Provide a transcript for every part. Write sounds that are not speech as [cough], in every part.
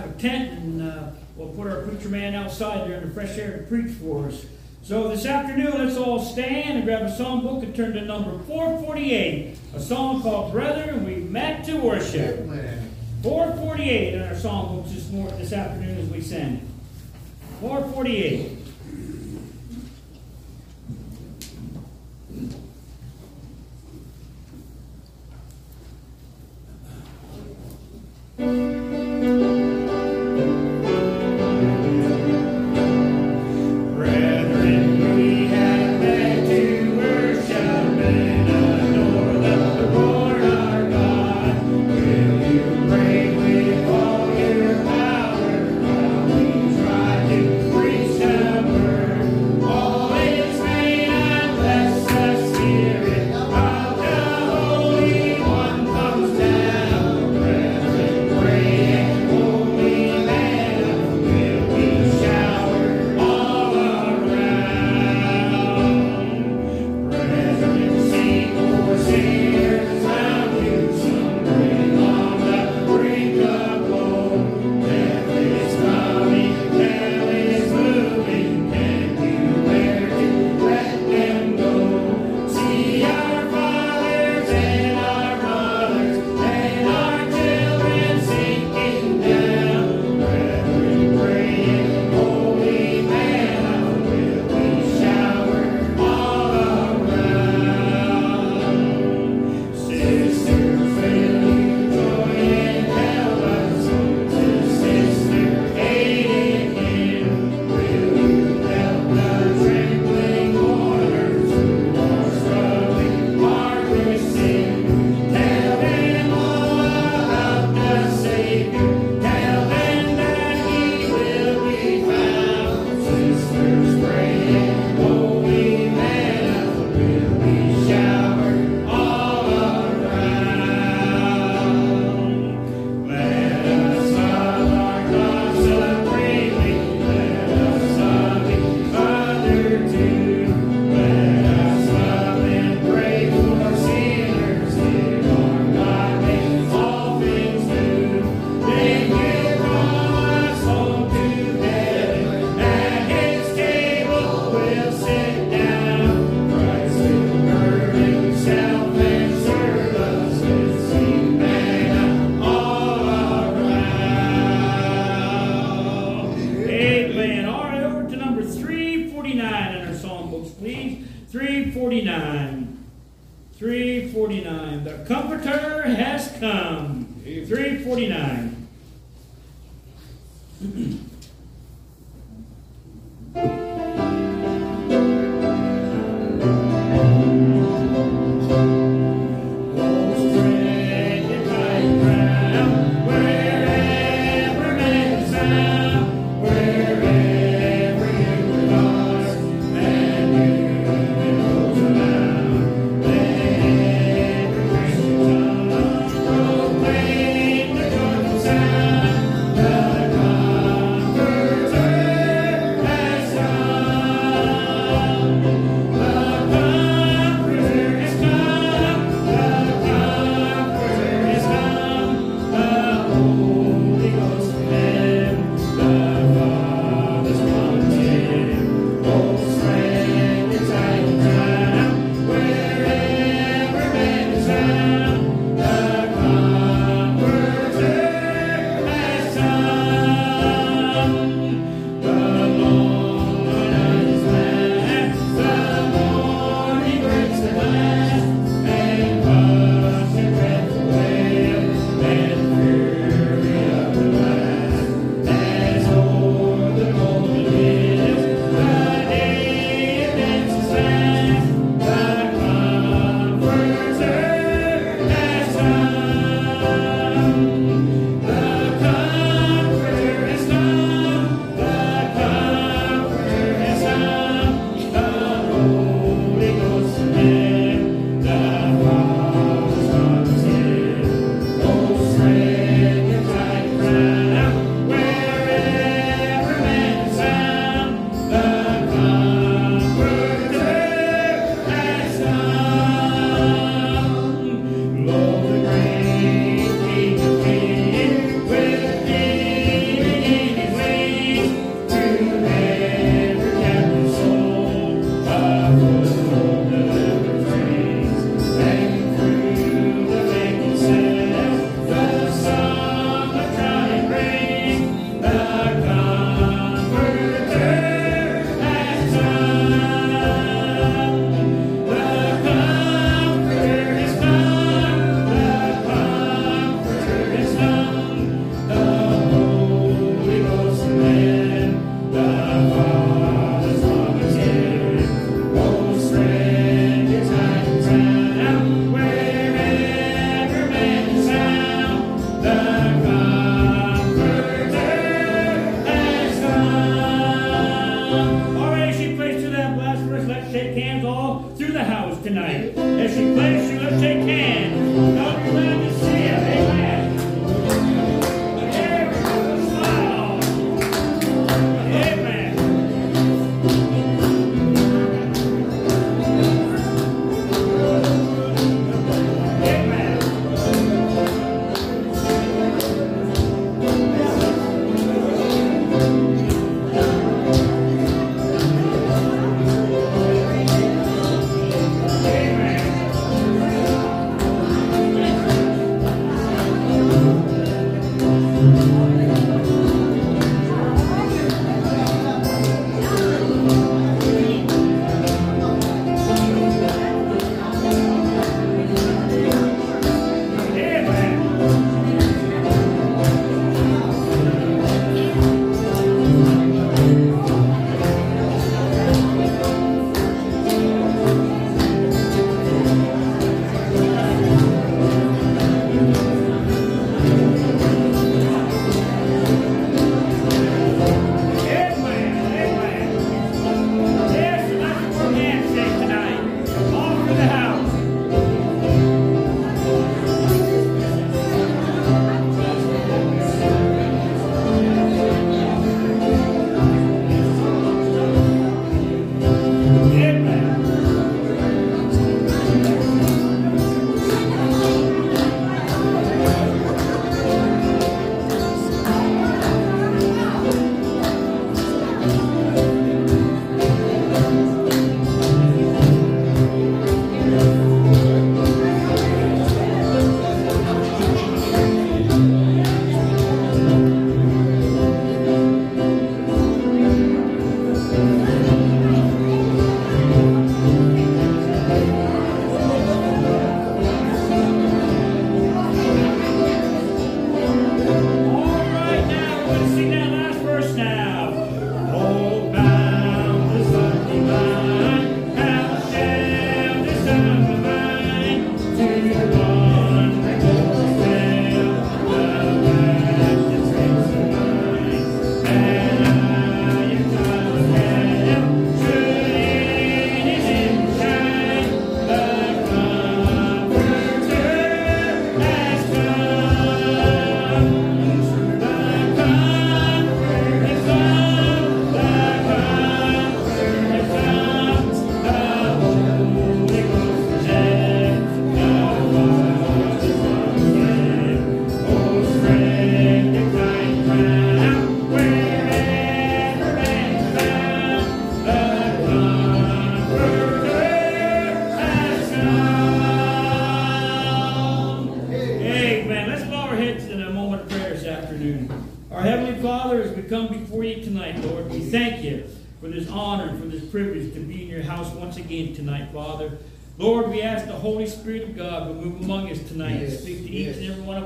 have a tent and uh, we'll put our preacher man outside there in the fresh air to preach for us. So this afternoon, let's all stand and grab a song book and turn to number 448, a song called Brethren, We Met to Worship. 448 in our song books this, morning, this afternoon as we sing. 448.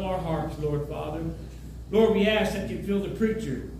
Our hearts, Lord, Father. Lord, we ask that you fill the preacher,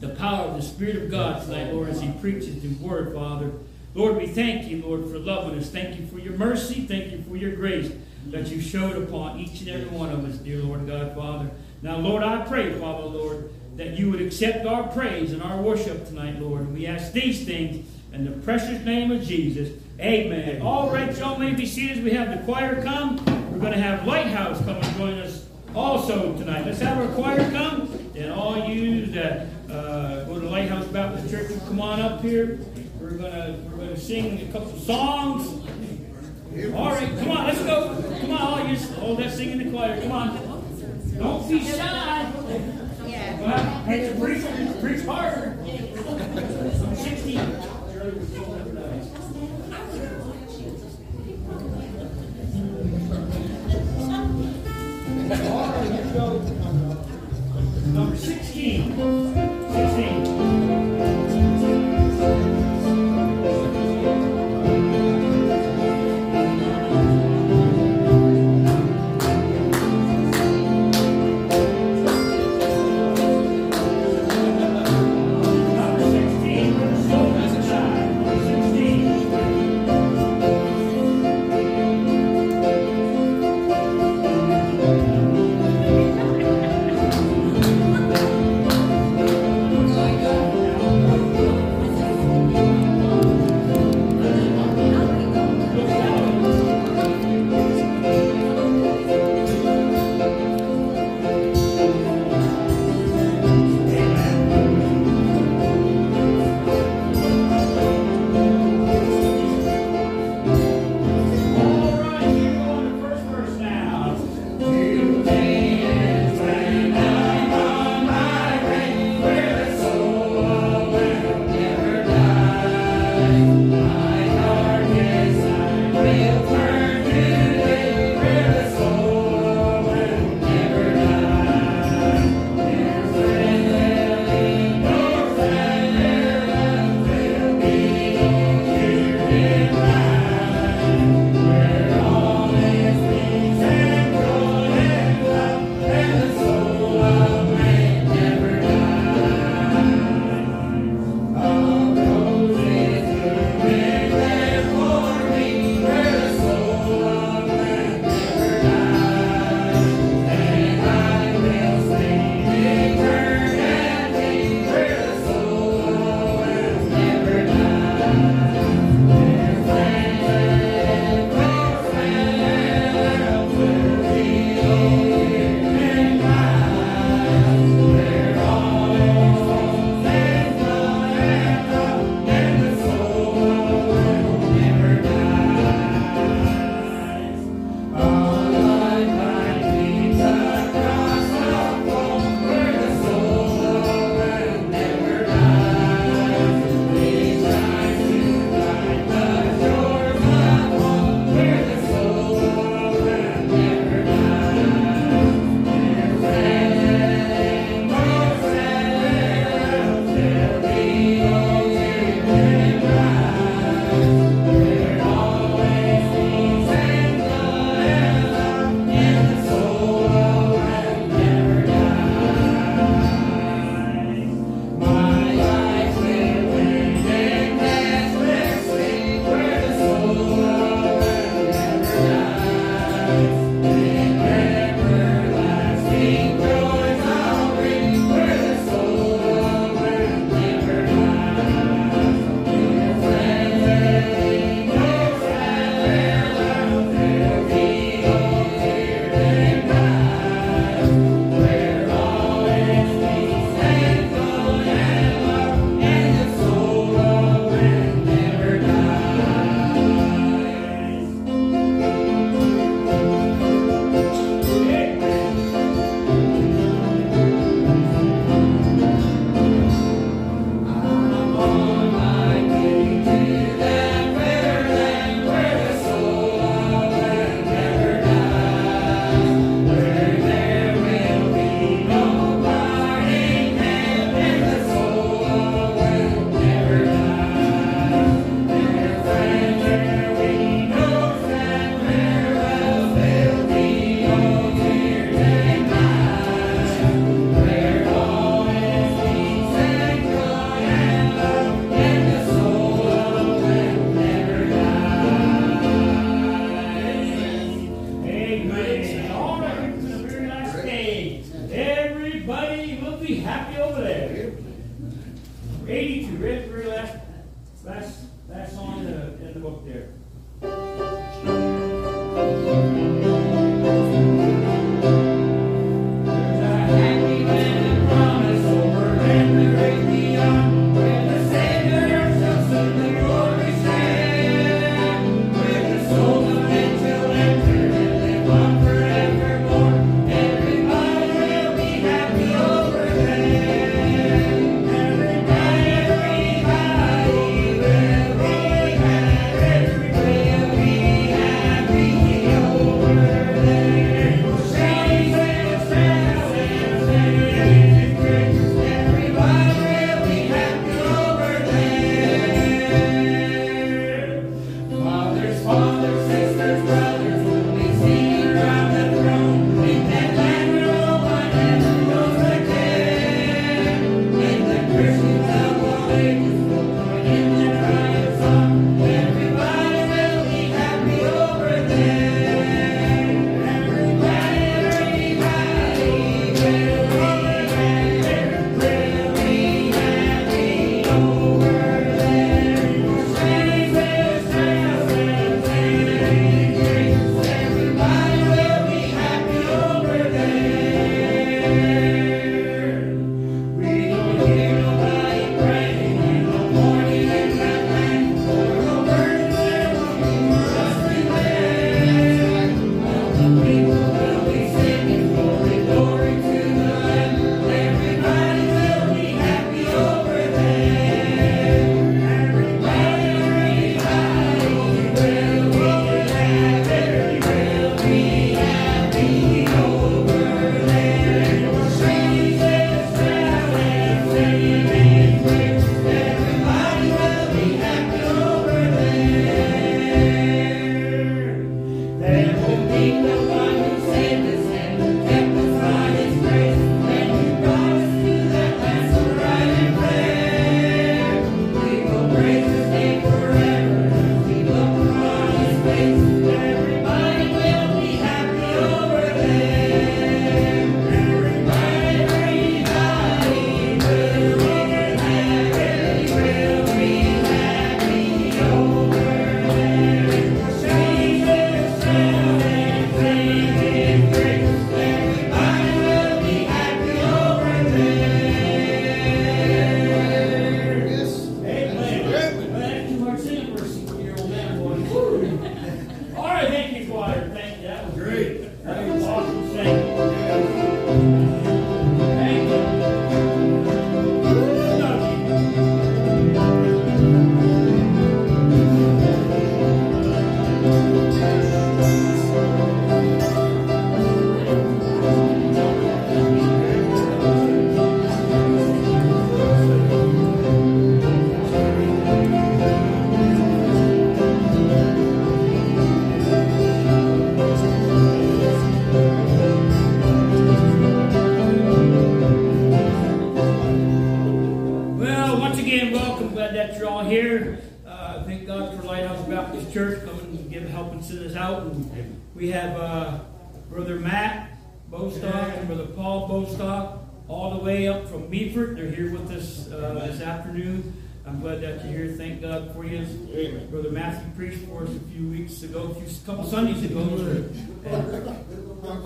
the power of the Spirit of God tonight, Lord, as he preaches the word, Father. Lord, we thank you, Lord, for loving us. Thank you for your mercy. Thank you for your grace that you showed upon each and every one of us, dear Lord God, Father. Now, Lord, I pray, Father, Lord, that you would accept our praise and our worship tonight, Lord. And we ask these things in the precious name of Jesus. Amen. All right, y'all may be seated as we have the choir come. We're going to have Lighthouse come and join us also tonight. Let's have our choir come. And all you that uh, go to Lighthouse Baptist Church, come on up here. We're gonna we're gonna sing a couple songs. All right, come on, let's go. Come on, all you all that singing in the choir. Come on. Don't be shy. Well, preach, preach, preach harder.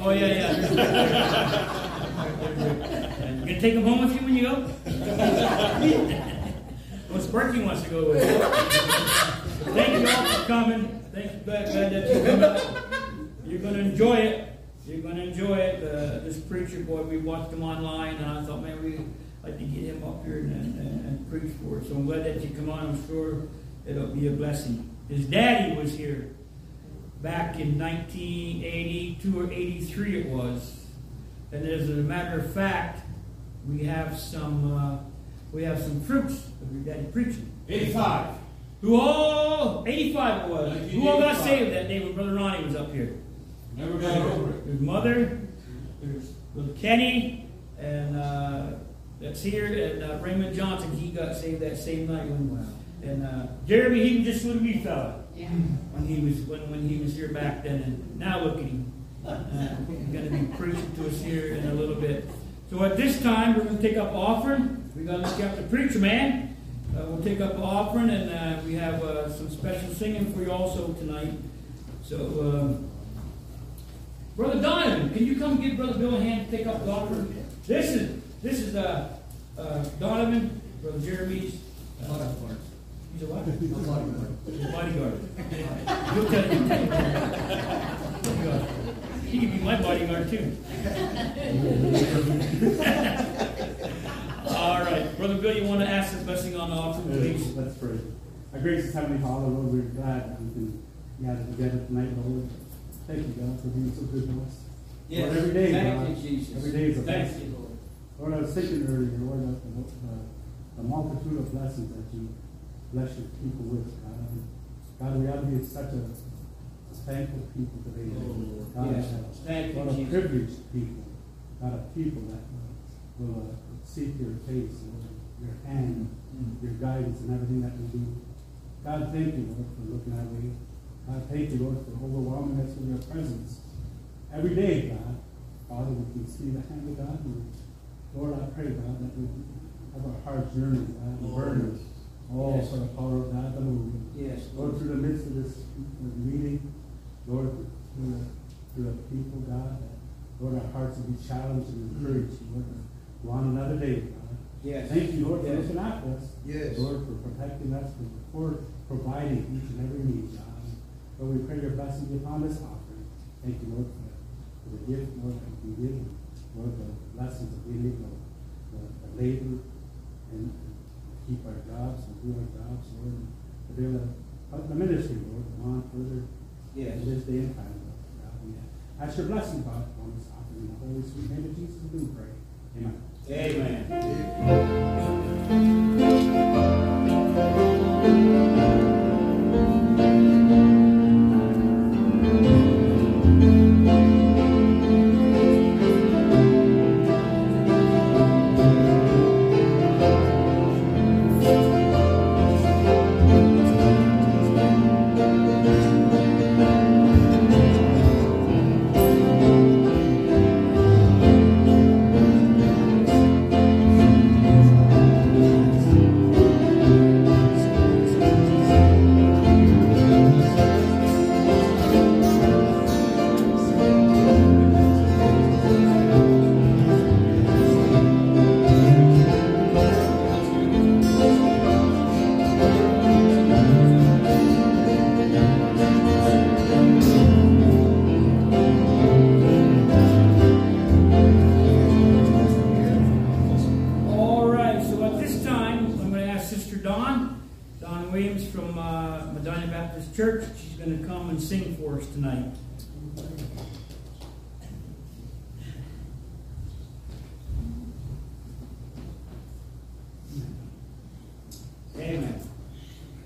Oh yeah, yeah. [laughs] You gonna take them home with you when you go? well, Sparky wants to go with you. Thank you all for coming. Thank you, glad, glad that you come out. You're gonna enjoy it. You're gonna enjoy it. Uh, this preacher boy, we watched him online, and I thought, man, we like to get him up here and, and, and preach for us. So I'm glad that you come on. I'm sure it'll be a blessing. His daddy was here back in 1982 or 83 it was. And as a matter of fact, we have some uh, we have some fruits of your daddy preaching. 85. Who all 85 it was. Who all got 1985. saved that day when Brother Ronnie was up here? Never got over it. There's mother, there's Brother Kenny, and uh, that's here, and uh, Raymond Johnson. He got saved that same night when. And uh, Jeremy, he was just little wee fella Yeah. when he was when, when he was here back then, and now look at him. [laughs] Uh, going to be preaching to us here in a little bit. So at this time, we're going to take up offering. We're going to look up the preacher man. Uh, we'll take up offering, and uh, we have uh, some special singing for you also tonight. So, um, Brother Donovan, can you come give Brother Bill a hand to take up the offering? This is this is uh, uh, Donovan, Brother Jeremy's. Uh, He's a what? He's a bodyguard. You'll tell him. Bodyguard. He can be my bodyguard too. [laughs] All right, Brother Bill, you want to ask the blessing on the offering, please? Let's pray. Our gracious Heavenly Father, Lord, we're glad that we can gather together tonight, Lord. Thank you, God, for being so good to us. Lord, every day, Thank God, you, Jesus. every day is a Thank blessing. you, Lord. Lord, I was thinking earlier, Lord, of the, the, the multitude of blessings that you bless your people with, God. God, we ought to be such a thankful people today. Oh, God, yes. a- Thank you, Lord, a privileged people, God, a people that will uh, seek your face, Lord, your hand, Mm. your guidance and everything that we do. God, thank you, Lord, for looking our way. God, thank you, Lord, for overwhelming us with your presence. Every day, God, Father, we can see the hand of God. Lord, I pray, God, that we have our hearts yearning, God, and burning. All Yes. Oh, for the power of God the move. Yes, Lord, through the midst of this meeting, Lord, through the, through the people, God, that, Lord, our hearts will be challenged and mm-hmm. encouraged, Lord, to go on another day, God. Yes. Thank you, Lord, for Yes. looking after us. Yes. Lord, for protecting us, for, for providing each and every need, God. Lord, we pray your blessings upon this offering. Thank you, Lord, for, for the gift, Lord, that we give. Lord, the blessings of being able to, to labor and keep our jobs and do our jobs, Lord, and to be able to help the ministry, Lord, go on further Yes. in this day and time, Lord. God, we ask your blessing, God, upon this offering. In the holy sweet name of Jesus, we do pray. Amen. Amen. All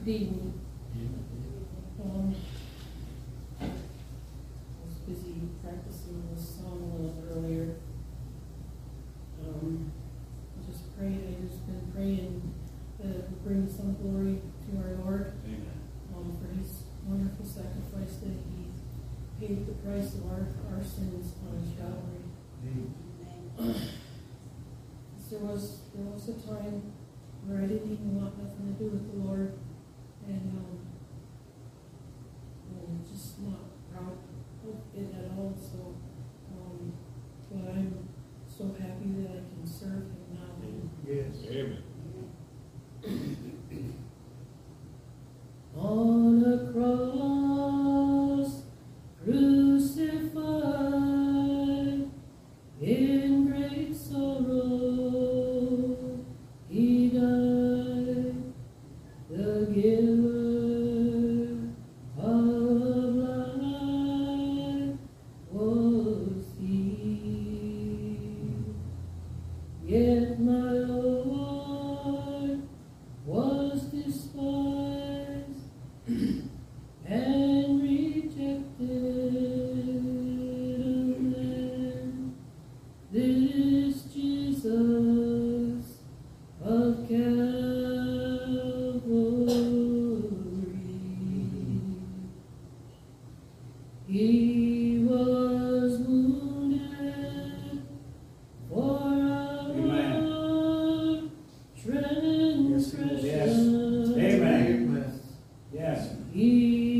Um, I was busy practicing this song a little earlier. Um, I just prayed, I just been praying that it would bring some glory to our Lord. Um, for his wonderful sacrifice that he paid the price of our, our sins on Calvary. Amen. there was there was a time where I didn't even want nothing to do with the Lord and um, just not out it at all. So, um, but I'm so happy that I can serve Him now. Yes. Amen. On a cross. He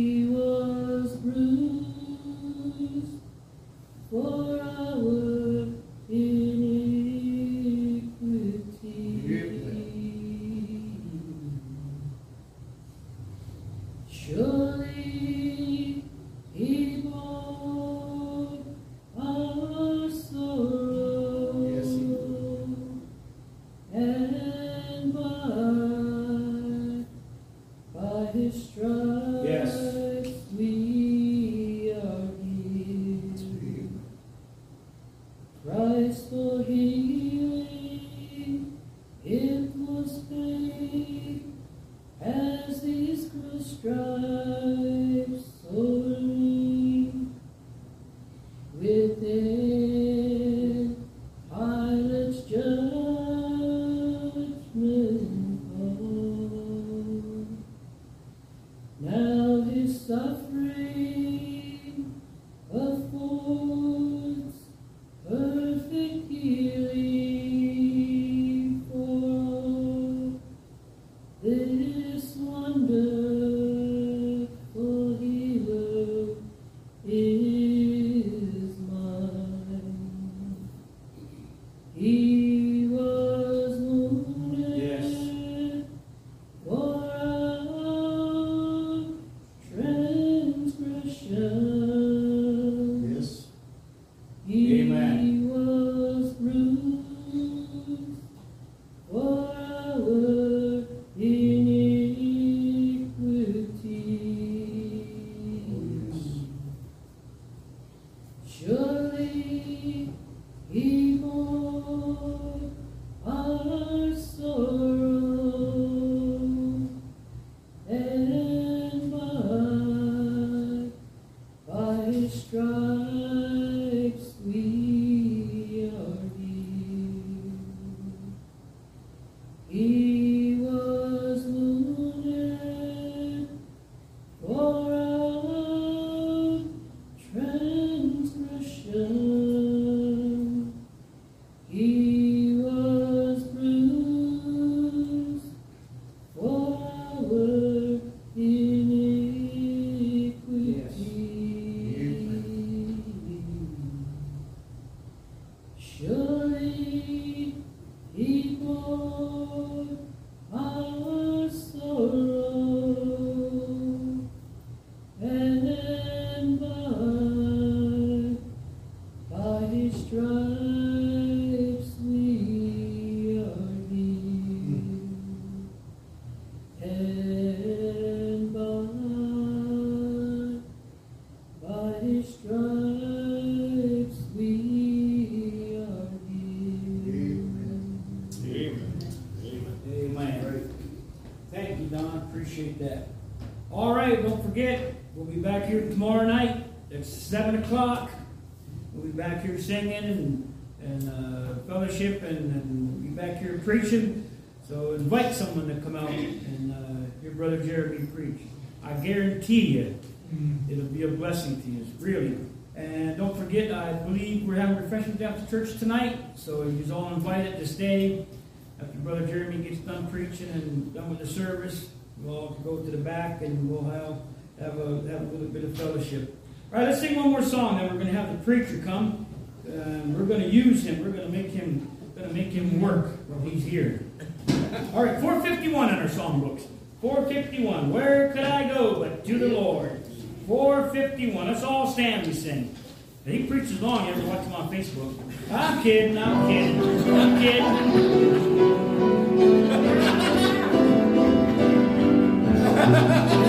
someone to come out and uh, hear Brother Jeremy preach. I guarantee you, mm-hmm. it'll be a blessing to you, really. And don't forget, I believe we're having refreshments after church tonight, so you're all invited to stay after Brother Jeremy gets done preaching and done with the service. We'll all go to the back and we'll have, have, a, have a little bit of fellowship. All right, let's sing one more song. Then we're going to have the preacher come. We're going to use him. We're going to make him going to make him work while he's here. All right, 451 in our song books. 451. Where could I go but to the Lord? 451. Let's all stand. We sing. He preaches long. You ever watch him on Facebook? I'm kidding. I'm kidding. I'm kidding. [laughs]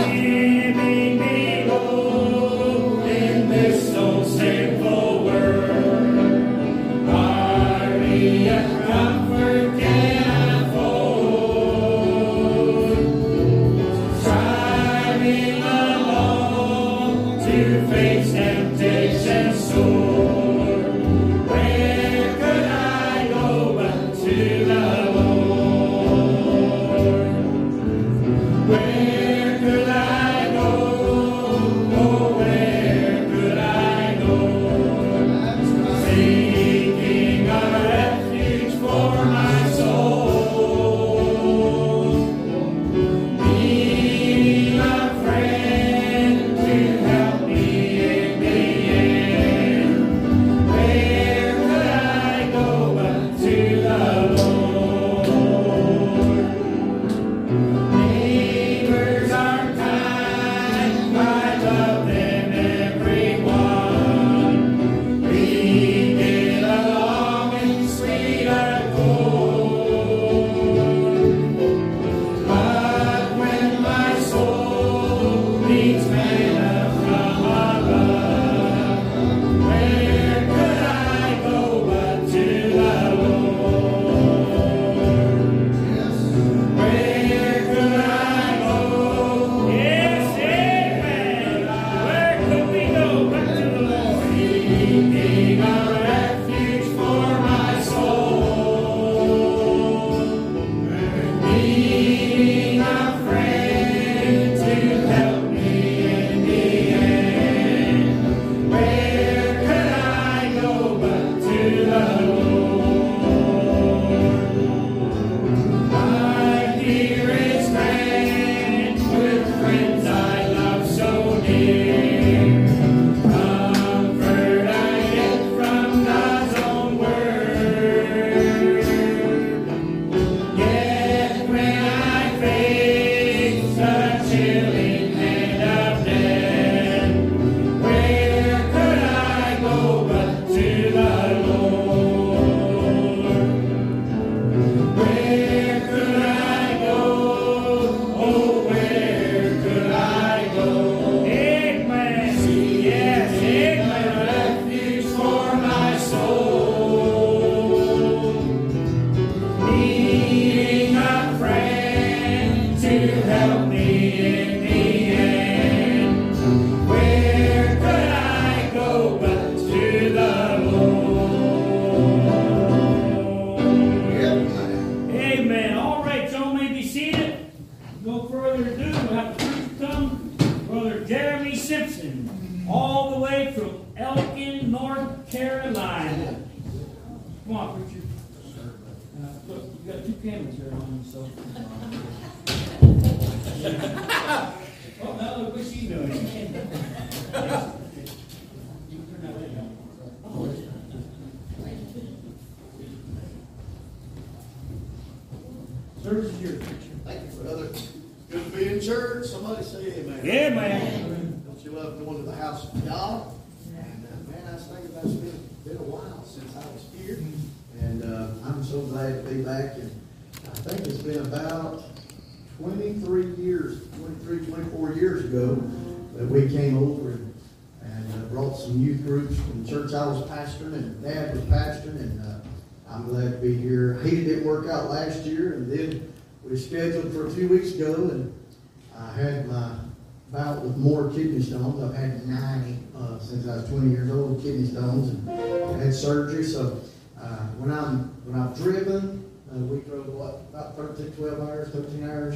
I had surgery, so uh, when I'm when I've driven, uh, we drove what about 13, 12 hours, 13 hours,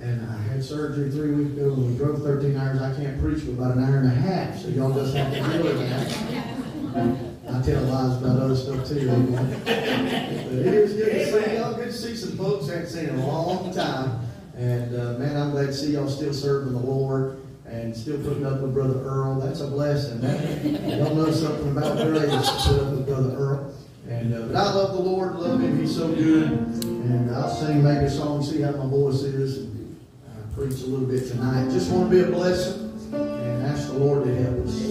and I had surgery three weeks ago. And we drove 13 hours. I can't preach for about an hour and a half, so y'all just have to deal with that. I tell lies about other stuff too. Amen. but it was good to see y'all. Good to see some folks I hadn't seen in a long time. And uh, man, I'm glad to see y'all still serving the Lord and still putting up with Brother Earl. That's a blessing. That, y'all know something about grace to put up with Brother Earl. And, uh, but I love the Lord, love him, he's so good. And I'll sing maybe a song, see how my voice is, and uh, preach a little bit tonight. Just want to be a blessing and ask the Lord to help us.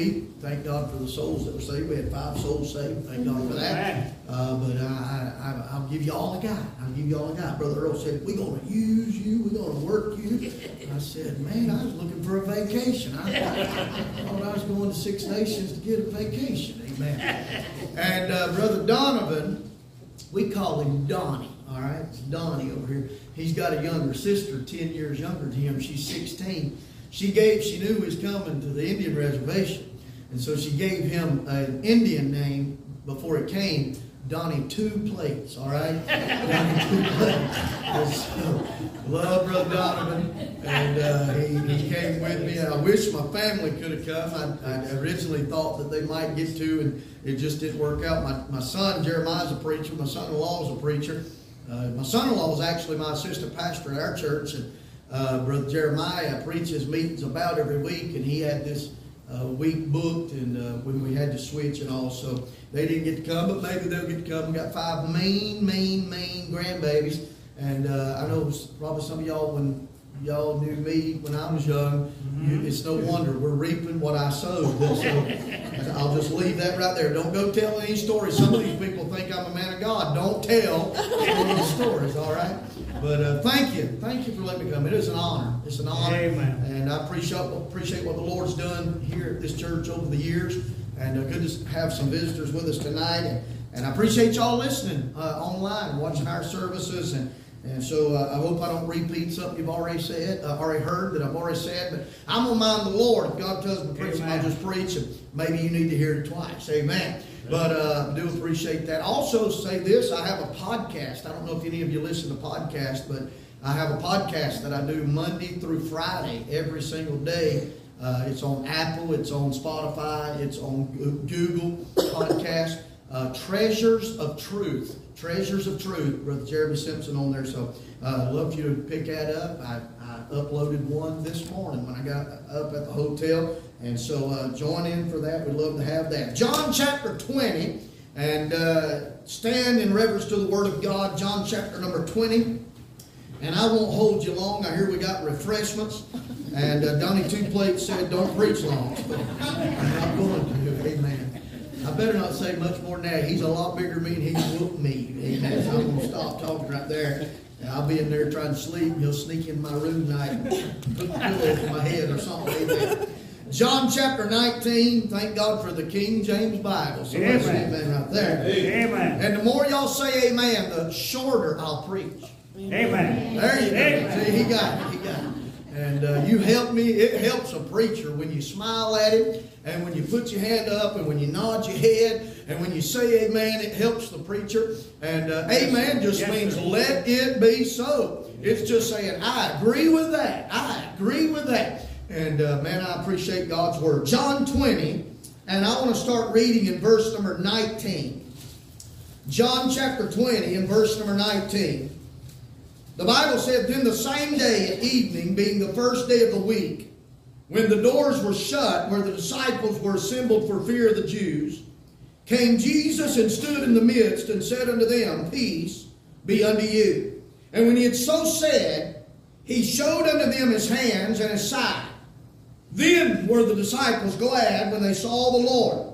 Week. Thank God for the souls that were saved. We had five souls saved. Thank God for that. Uh, but I, I, I, I'll give you all I got. I'll give you all I got. Brother Earl said, We're going to use you. We're going to work you. I said, Man, I was looking for a vacation. I thought I was going to Six Nations to get a vacation. Amen. And uh, Brother Donovan, we call him Donnie. All right, it's Donnie over here. He's got a younger sister, ten years younger than him. She's sixteen. She gave. She knew he was coming to the Indian reservation, and so she gave him an Indian name before it came. Donnie Two Plates. All right, [laughs] Donnie Two Plates. So, [laughs] love Brother Donovan, and uh, he, he came with me. I wish my family could have come. I, I originally thought that they might get to, and it just didn't work out. My, my son Jeremiah's a preacher. My son-in-law is a preacher. Uh, my son-in-law is actually my assistant pastor at our church, and uh, Brother Jeremiah preaches meetings about every week, and he had this uh, week booked, and uh, when we had to switch and all, so they didn't get to come, but maybe they'll get to come. We got five mean, mean, mean grandbabies, and uh, I know probably some of y'all when y'all knew me when I was young, you, it's no wonder we're reaping what I sowed. So I'll just leave that right there. Don't go tell any stories. Some of these people think I'm a man of God. Don't tell any stories, all right? But uh, thank you. Thank you for letting me come. It is an honor. It's an honor. Amen. And I appreciate, appreciate what the Lord's done here at this church over the years. And uh, good to have some visitors with us tonight. And, and I appreciate y'all listening uh, online, watching our services. And, and so uh, I hope I don't repeat something you've already said, uh, already heard that I've already said. But I'm going to mind the Lord. If God tells me to preach, I'll just preach. And maybe you need to hear it twice. Amen. But uh, do appreciate that. Also, say this I have a podcast. I don't know if any of you listen to podcasts, but I have a podcast that I do Monday through Friday every single day. Uh, it's on Apple, it's on Spotify, it's on Google Podcast. Uh, Treasures of Truth. Treasures of Truth. Brother Jeremy Simpson on there. So uh, love you to pick that up. I, I uploaded one this morning when I got up at the hotel. And so uh, join in for that. We'd love to have that. John chapter 20. And uh, stand in reverence to the Word of God. John chapter number 20. And I won't hold you long. I hear we got refreshments. And uh, Donnie Two Plates said, don't preach long. [laughs] I'm not going to. Amen. I better not say much more than that. He's a lot bigger than me and he's whooped me. Amen. So I'm going to stop talking right there. And I'll be in there trying to sleep. He'll sneak in my room tonight and put a pillow over my head or something. Amen. John chapter 19. Thank God for the King James Bible. So Amen. amen right there. Amen. And the more y'all say amen, the shorter I'll preach. Amen. There you go. Amen. See, he got it. He got it. And uh, you help me. It helps a preacher when you smile at him, and when you put your hand up, and when you nod your head, and when you say amen. It helps the preacher. And uh, amen just Yes, means sir. let it be so. It's just saying I agree with that. I agree with that. And uh, man, I appreciate God's word. John 20, and I want to start reading in verse number 19. John chapter 20 and verse number 19. The Bible said, Then the same day at evening, being the first day of the week, when the doors were shut, where the disciples were assembled for fear of the Jews, came Jesus and stood in the midst and said unto them, Peace be unto you. And when he had so said, he showed unto them his hands and his side. Then were the disciples glad when they saw the Lord.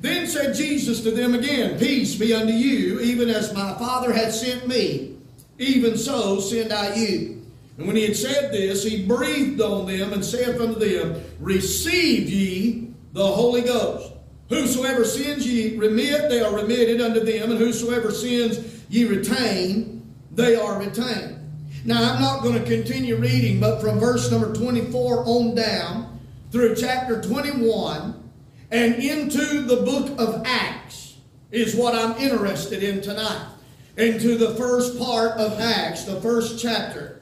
Then said Jesus to them again, Peace be unto you, even as my Father hath sent me, even so send I you. And when he had said this, he breathed on them and saith unto them, Receive ye the Holy Ghost. Whosoever sins ye remit, they are remitted unto them, and whosoever sins ye retain, they are retained. Now, I'm not going to continue reading, but from verse number 24 on down through chapter 21 and into the book of Acts is what I'm interested in tonight. Into the first part of Acts, the first chapter.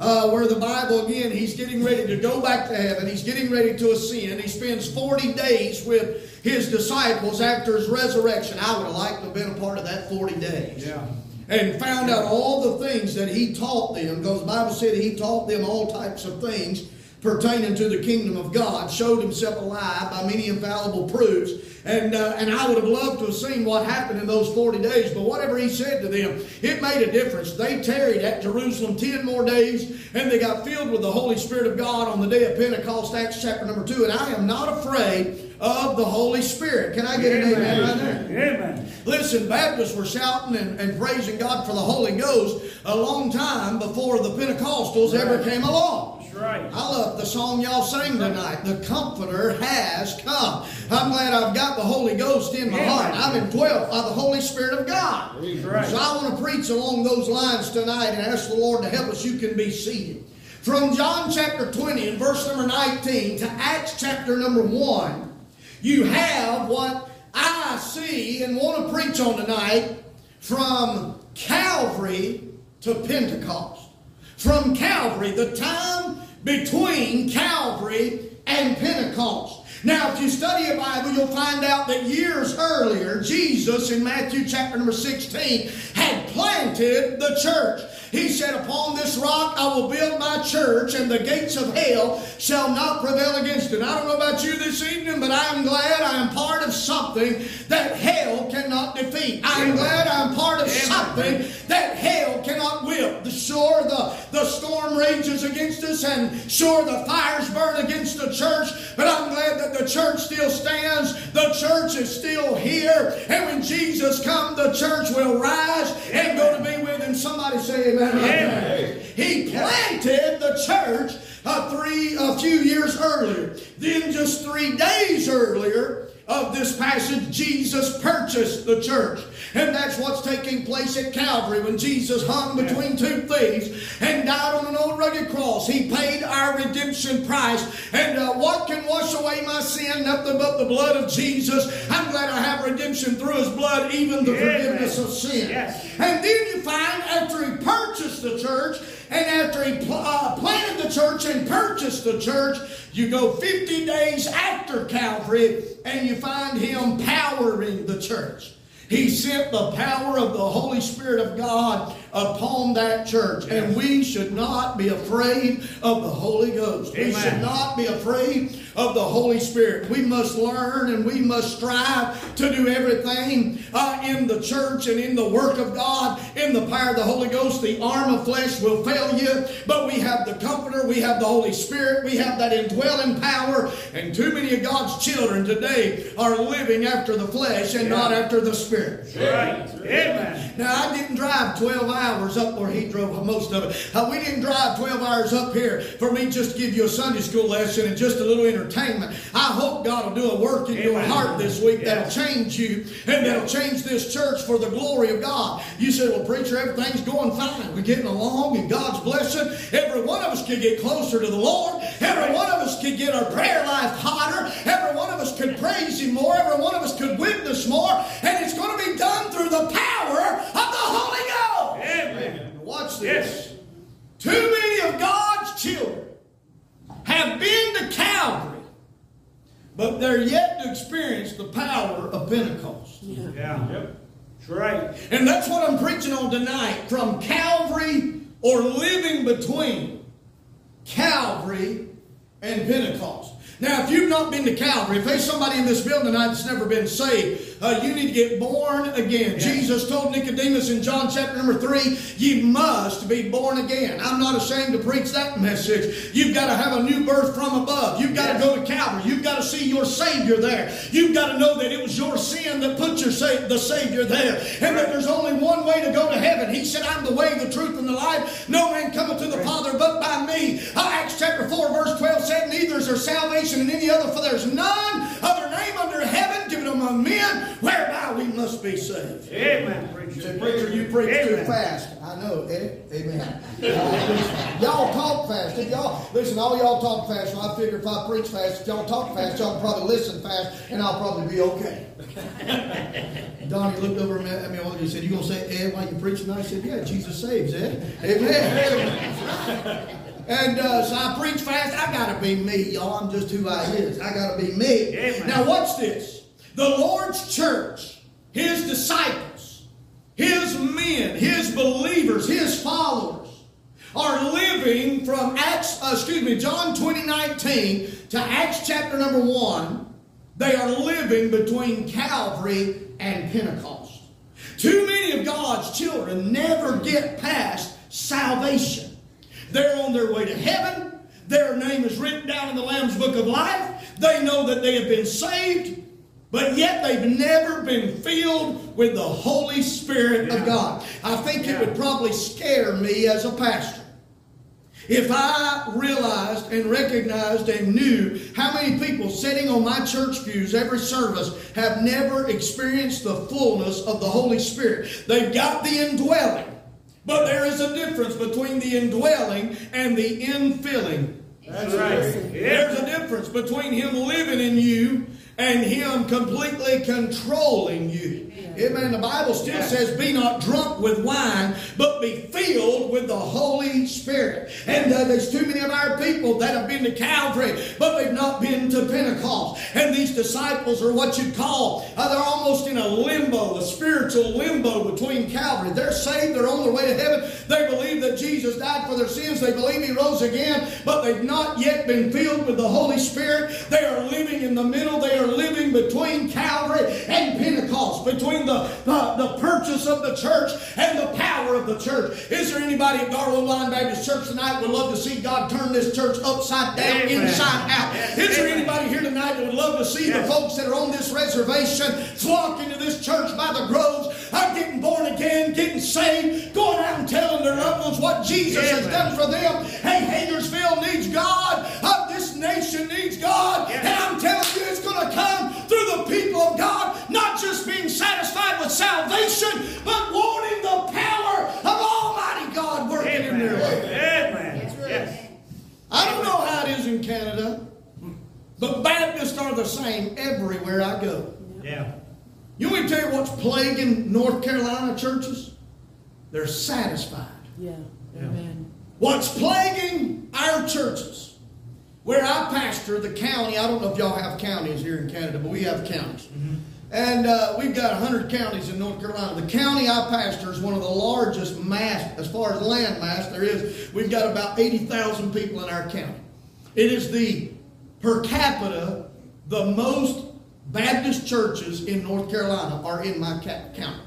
Uh, where the Bible, again, he's getting ready to go back to heaven. He's getting ready to ascend. He spends 40 days with his disciples after his resurrection. I would have liked to have been a part of that 40 days Yeah. and found out all the things that he taught them because the bible said he taught them all types of things pertaining to the kingdom of god showed himself alive by many infallible proofs. And, uh, and i would have loved to have seen what happened in those 40 days but whatever he said to them it made a difference. They tarried at jerusalem 10 more days and they got filled with the holy spirit of god on the day of pentecost acts chapter number 2 and i am not afraid of the holy spirit. Can i get an amen right there? Amen. Listen, Baptists were shouting and, and praising God for the Holy Ghost a long time before the Pentecostals ever came along. Right. I love the song y'all sang tonight. The Comforter has come. I'm glad I've got the Holy Ghost in my Amen. heart. I'm indwelt by the Holy Spirit of God. right. So I want to preach along those lines tonight and ask the Lord to help us. You can be seated. From John chapter 20 and verse number 19 to Acts chapter number 1, you have what I see and want to preach on tonight from Calvary to Pentecost. From Calvary, the time between Calvary and Pentecost. Now, if you study a Bible, you'll find out that years earlier, Jesus in Matthew chapter number 16 had planted the church. He said, Upon this rock I will build my church, and the gates of hell shall not prevail against it. I don't know about you this evening, but I am glad I am part of something that hell cannot defeat. I am glad I am part of something that hell cannot whip. The sure the, the storm rages against us, and sure the fires burn against the church, but I'm glad that the church still stands. The church is still here, and when Jesus comes, the church will rise and go to be with him. Somebody say amen. Amen. He planted the church uh, three a few years earlier. Then just three days earlier of this passage, Jesus purchased the church. And that's what's taking place at Calvary when Jesus hung between two thieves and died on an old rugged cross. He paid our redemption price. And uh, what can wash away my sin? Nothing but the blood of Jesus. I'm glad I have redemption through his blood, even the Amen. forgiveness of sin. Yes. And then you find after he purchased the church, and after he pl- uh, planted the church and purchased the church, you go 50 days after Calvary, and you find him powering the church. He sent the power of the Holy Spirit of God upon that church. And we should not be afraid of the Holy Ghost. We should not be afraid of the Holy Spirit. We must learn and we must strive to do everything uh, in the church and in the work of God, in the power of the Holy Ghost. The arm of flesh will fail you, but we have the Comforter, we have the Holy Spirit, we have that indwelling power. And too many of God's children today are living after the flesh and not after the Spirit. Right. Amen. Now, I didn't drive 12 hours up where he drove most of it. Uh, we didn't drive 12 hours up here for me just to give you a Sunday school lesson and just a little entertainment. I hope God will do a work in your heart this week Yeah. that'll change you and that'll change this church for the glory of God. You say, well, preacher, everything's going fine. We're getting along and God's blessing. Every one of us could get closer to the Lord. Every one of us could get our prayer life hotter. Every one of us could praise Him more. Every one of us could witness more. And it's going to be done through the power of the Holy Ghost. Amen. Watch this. Yes. Too many of God's children have been to Calvary, but they're yet to experience the power of Pentecost. Yeah. Yep. That's right. And that's what I'm preaching on tonight from Calvary or living between Calvary and Pentecost. Now, if you've not been to Calvary, if there's somebody in this building tonight that's never been saved, uh, you need to get born again. Jesus told Nicodemus in John chapter number 3, you must be born again. I'm not ashamed to preach that message. You've got to have a new birth from above. You've see your Savior there. You've got to know that it was your sin that put your sa- the Savior there, and that there's only one way to go to heaven. He said, I'm the way, the truth, and the life. No man cometh to the Father but by me. Uh, Acts chapter 4, verse 12 said, Neither is there salvation in any other, for there's none other name under heaven among men whereby we must be saved. Amen. Preacher. Say, preacher, you preach too fast. I know, Eddie. Amen. Uh, y'all talk fast. If y'all listen, all y'all talk fast. So I figure if I preach fast, if y'all talk fast, y'all probably listen fast, and I'll probably be okay. [laughs] Donnie looked over at me. and said, "You gonna say Ed while you preaching?" I said, "Yeah, Jesus saves, Ed. Amen." And uh, so I preach fast. I gotta be me, y'all. I'm just who I is. I gotta be me. Amen. Now watch this. The Lord's church, His disciples, His men, His believers, His followers are living from Acts, uh, excuse me, John 20, 19 to Acts chapter number 1. They are living between Calvary and Pentecost. Too many of God's children never get past salvation. They're on their way to heaven. Their name is written down in the Lamb's Book of Life. They know that they have been saved, but yet they've never been filled with the Holy Spirit of God. I think it would probably scare me as a pastor. If I realized and recognized and knew how many people sitting on my church pews every service have never experienced the fullness of the Holy Spirit, they've got the indwelling, but there is a difference between the indwelling and the infilling. That's right. There's a difference between Him living in you and Him completely controlling you. Amen. The Bible still Yes. says, Be not drunk with wine, but be filled with the Holy Spirit. And uh, there's too many of our people that have been to Calvary, but they've not been to Pentecost. And these disciples are what you'd call, uh, they're almost in a limbo, a spiritual limbo between Calvary. They're saved, they're on their way to heaven. They believe that Jesus died for their sins, they believe He rose again, but they've not yet been filled with the Holy Spirit. They are living in the middle, they are living between Calvary and Pentecost, between the, the, the purchase of the church and the power of the church. Is there anybody at Garlow Line Baptist Church tonight would love to see God turn this church upside down, Amen. inside out? Yes, Is there anybody here tonight that would love to see the folks that are on this reservation flock into this church by the groves, I'm getting born again, getting saved, going out and telling their loved ones what Jesus has done for them? Hey, Hagersville needs God. Uh, this nation needs God. Yes. The same everywhere I go. Yeah. You want me to tell you what's plaguing North Carolina churches? They're satisfied. Yeah, Yeah. amen. What's plaguing our churches? Where I pastor, the county, I don't know if y'all have counties here in Canada, but we have counties. And uh, we've got 100 counties in North Carolina. The county I pastor is one of the largest mass, as far as land mass there is. We've got about 80,000 people in our county. It is the, per capita, the most Baptist churches in North Carolina are in my county.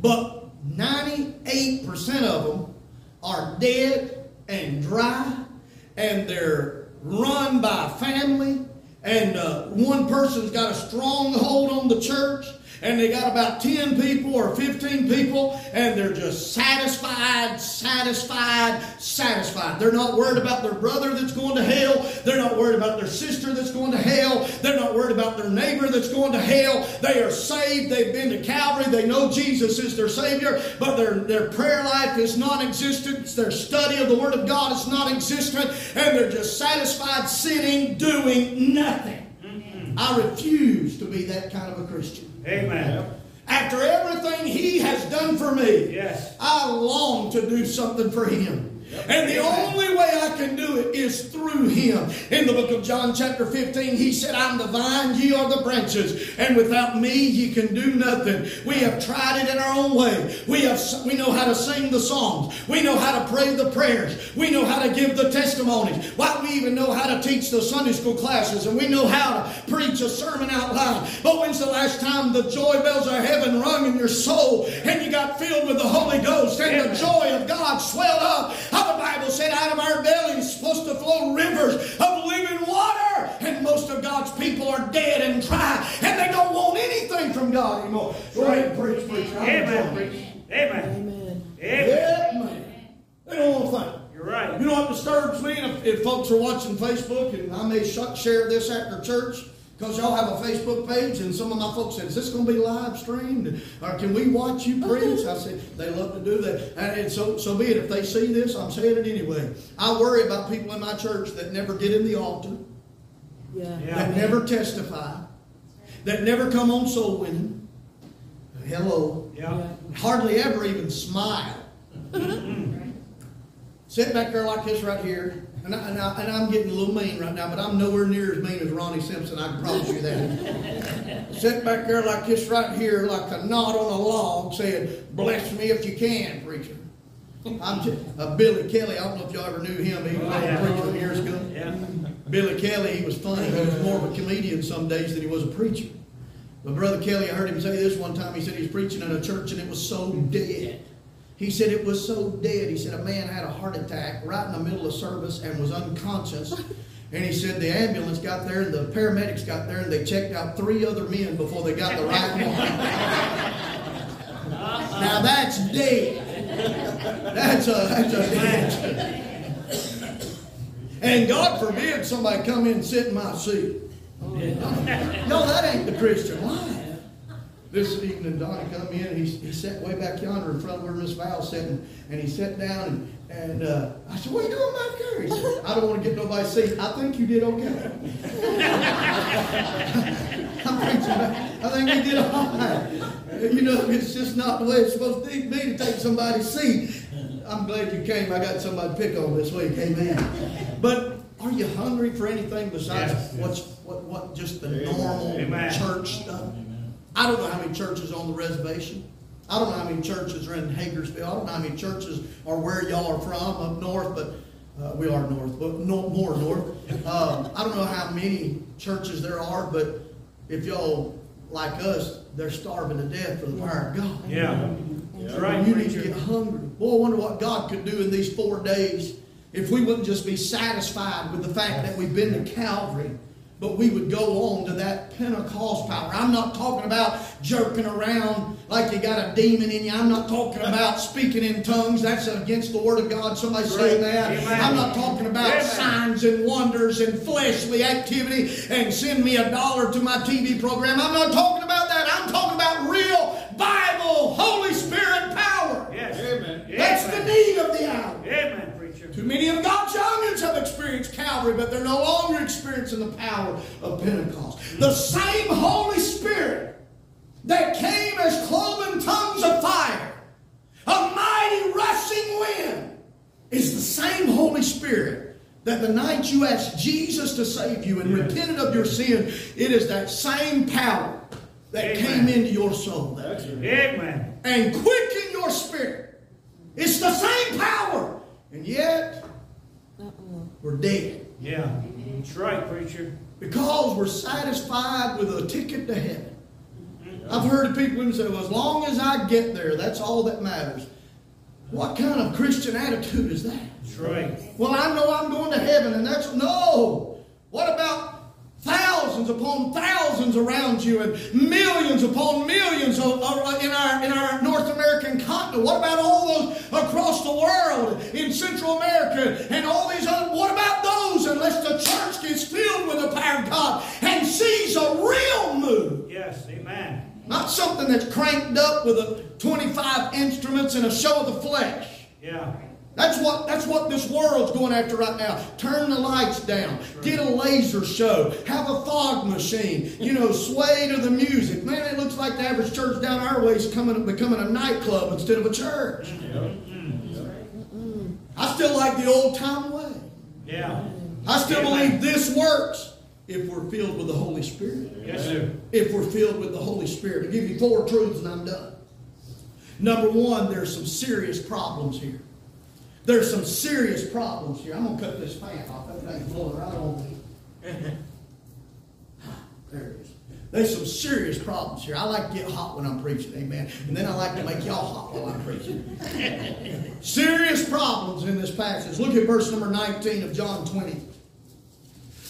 But 98% of them are dead and dry, and they're run by family, and uh, one person's got a stronghold on the church, and they got about 10 people or 15 people, and they're just satisfied, satisfied, satisfied. They're not worried about their brother that's going to hell. They're not worried about their sister that's going to hell. They're not worried about their neighbor that's going to hell. They are saved. They've been to Calvary. They know Jesus is their Savior, but their, their prayer life is non existent. Their study of the Word of God is non existent, and they're just satisfied sitting, doing nothing. I refuse to be that kind of a Christian. Amen. After everything He has done for me, Yes. I long to do something for Him. And the only way I can do it is through Him. In the book of John, chapter 15, He said, I'm the vine, ye are the branches, and without me ye can do nothing. We have tried it in our own way. We, have, we know how to sing the songs. We know how to pray the prayers. We know how to give the testimonies. Why, we even know how to teach the Sunday school classes, and we know how to preach a sermon out loud. But when's the last time the joy bells of heaven rung in your soul, and you got filled with the Holy Ghost, and the joy of God swelled up? How the Bible said, out of our bellies is supposed to flow rivers of living water. And most of God's people are dead and dry, and they don't want anything from God anymore. Go ahead and preach, preach. Amen. Amen. Amen. Amen. They don't want to think. You're right. You know what disturbs me? If, if folks are watching Facebook, and I may sh- share this after church, because y'all have a Facebook page, and some of my folks said, "Is this going to be live streamed, or can we watch you preach?" I said, "They love to do that, and, and so so be it. If they see this, I'm saying it anyway. I worry about people in my church that never get in the altar, Yeah. Yeah. that never testify, that never come on soul winning. Hello, Yeah. hardly ever even smile. Sit back there like this right here, and, I, and, I, I'm getting a little mean right now, but I'm nowhere near as mean as Ronnie Simpson. I can promise you that. [laughs] Sit back there like this right here, like a knot on a log, saying, "Bless me if you can, preacher." I'm just, uh, Billy Kelly. I don't know if y'all ever knew him. He was Oh, a preacher years ago. Yeah. Billy Kelly, he was funny. He was more of a comedian some days than he was a preacher. But Brother Kelly, I heard him say this one time. He said he was preaching in a church and it was so dead. He said it was so dead. He said a man had a heart attack right in the middle of service and was unconscious. And he said the ambulance got there and the paramedics got there and they checked out three other men before they got the right one. Uh-huh. now that's dead. That's a that's a dead. And God forbid somebody come in and sit in my seat. Oh, no, that ain't the Christian life. This evening, Donnie come in. He, he sat way back yonder in front of where Miss Val's sitting, and he sat down and, and uh, I said, "What are you doing back there?" He said, "I don't want to get nobody's seat. I think you did okay." I'm [laughs] preaching. I think you did all right. You know, it's just not the way it's supposed to be to take somebody's seat. I'm glad you came. I got somebody to pick on this week. Amen. But are you hungry for anything besides Yes. what's what what just the normal Amen. church stuff? I don't know how many churches on the reservation. I don't know how many churches are in Hagersville. I don't know how many churches are where y'all are from up north, but uh, we are north, but no, more north. Um, I don't know how many churches there are, but if y'all like us, they're starving to death for the fire of God. Yeah. That's right, You need to get hungry. Boy, I wonder what God could do in these four days if we wouldn't just be satisfied with the fact that we've been to Calvary, but we would go on to that Pentecost power. I'm not talking about jerking around like you got a demon in you. I'm not talking about speaking in tongues. That's against the Word of God. Somebody say that. Amen. I'm not talking about Amen. signs and wonders and fleshly activity and send me a dollar to my TV program. I'm not talking about that. I'm talking about real Bible, Holy Spirit power. Yes. Amen. That's the need of the hour. Amen, preacher. Too many of God's youngins have experienced Calvary, but they're no longer experiencing the power of Pentecost. The same Holy Spirit that came as cloven tongues of fire, a mighty rushing wind, is the same Holy Spirit that the night you asked Jesus to save you and repented of your sin, it is that same power that Amen. came into your soul that That's it. Amen. and quicken your spirit. It's the same power. And yet, Uh-uh. we're dead. Yeah. That's right, preacher. Because we're satisfied with a ticket to heaven. Mm-hmm. I've heard of people who say, well, as long as I get there, that's all that matters. What kind of Christian attitude is that? That's right. Well, I know I'm going to heaven, and that's no. What about thousands upon thousands around you and millions upon millions in, our, in our North American continent. What about all those across the world in Central America and all these other? What about those unless the church gets filled with the power of God and sees a real move? Yes, amen. Not something that's cranked up with a 25 instruments and a show of the flesh. Yeah. That's what that's what this world's going after right now. Turn the lights down. Get a laser show. Have a fog machine. You know, sway to the music. Man, it looks like the average church down our way is coming becoming a nightclub instead of a church. Mm-hmm. I still like the old time way. Yeah. I still believe this works if we're filled with the Holy Spirit Yes, sir. if we're filled with the Holy Spirit. I'll give you four truths and I'm done. Number one, there's some serious problems here. There's some serious problems here. I'm going to cut this fan off. That thing's blowing right on me. [laughs] There it is. There's some serious problems here. I like to get hot when I'm preaching, amen. And then I like to make y'all hot while I'm preaching. [laughs] serious problems in this passage. Look at verse number 19 of John 20.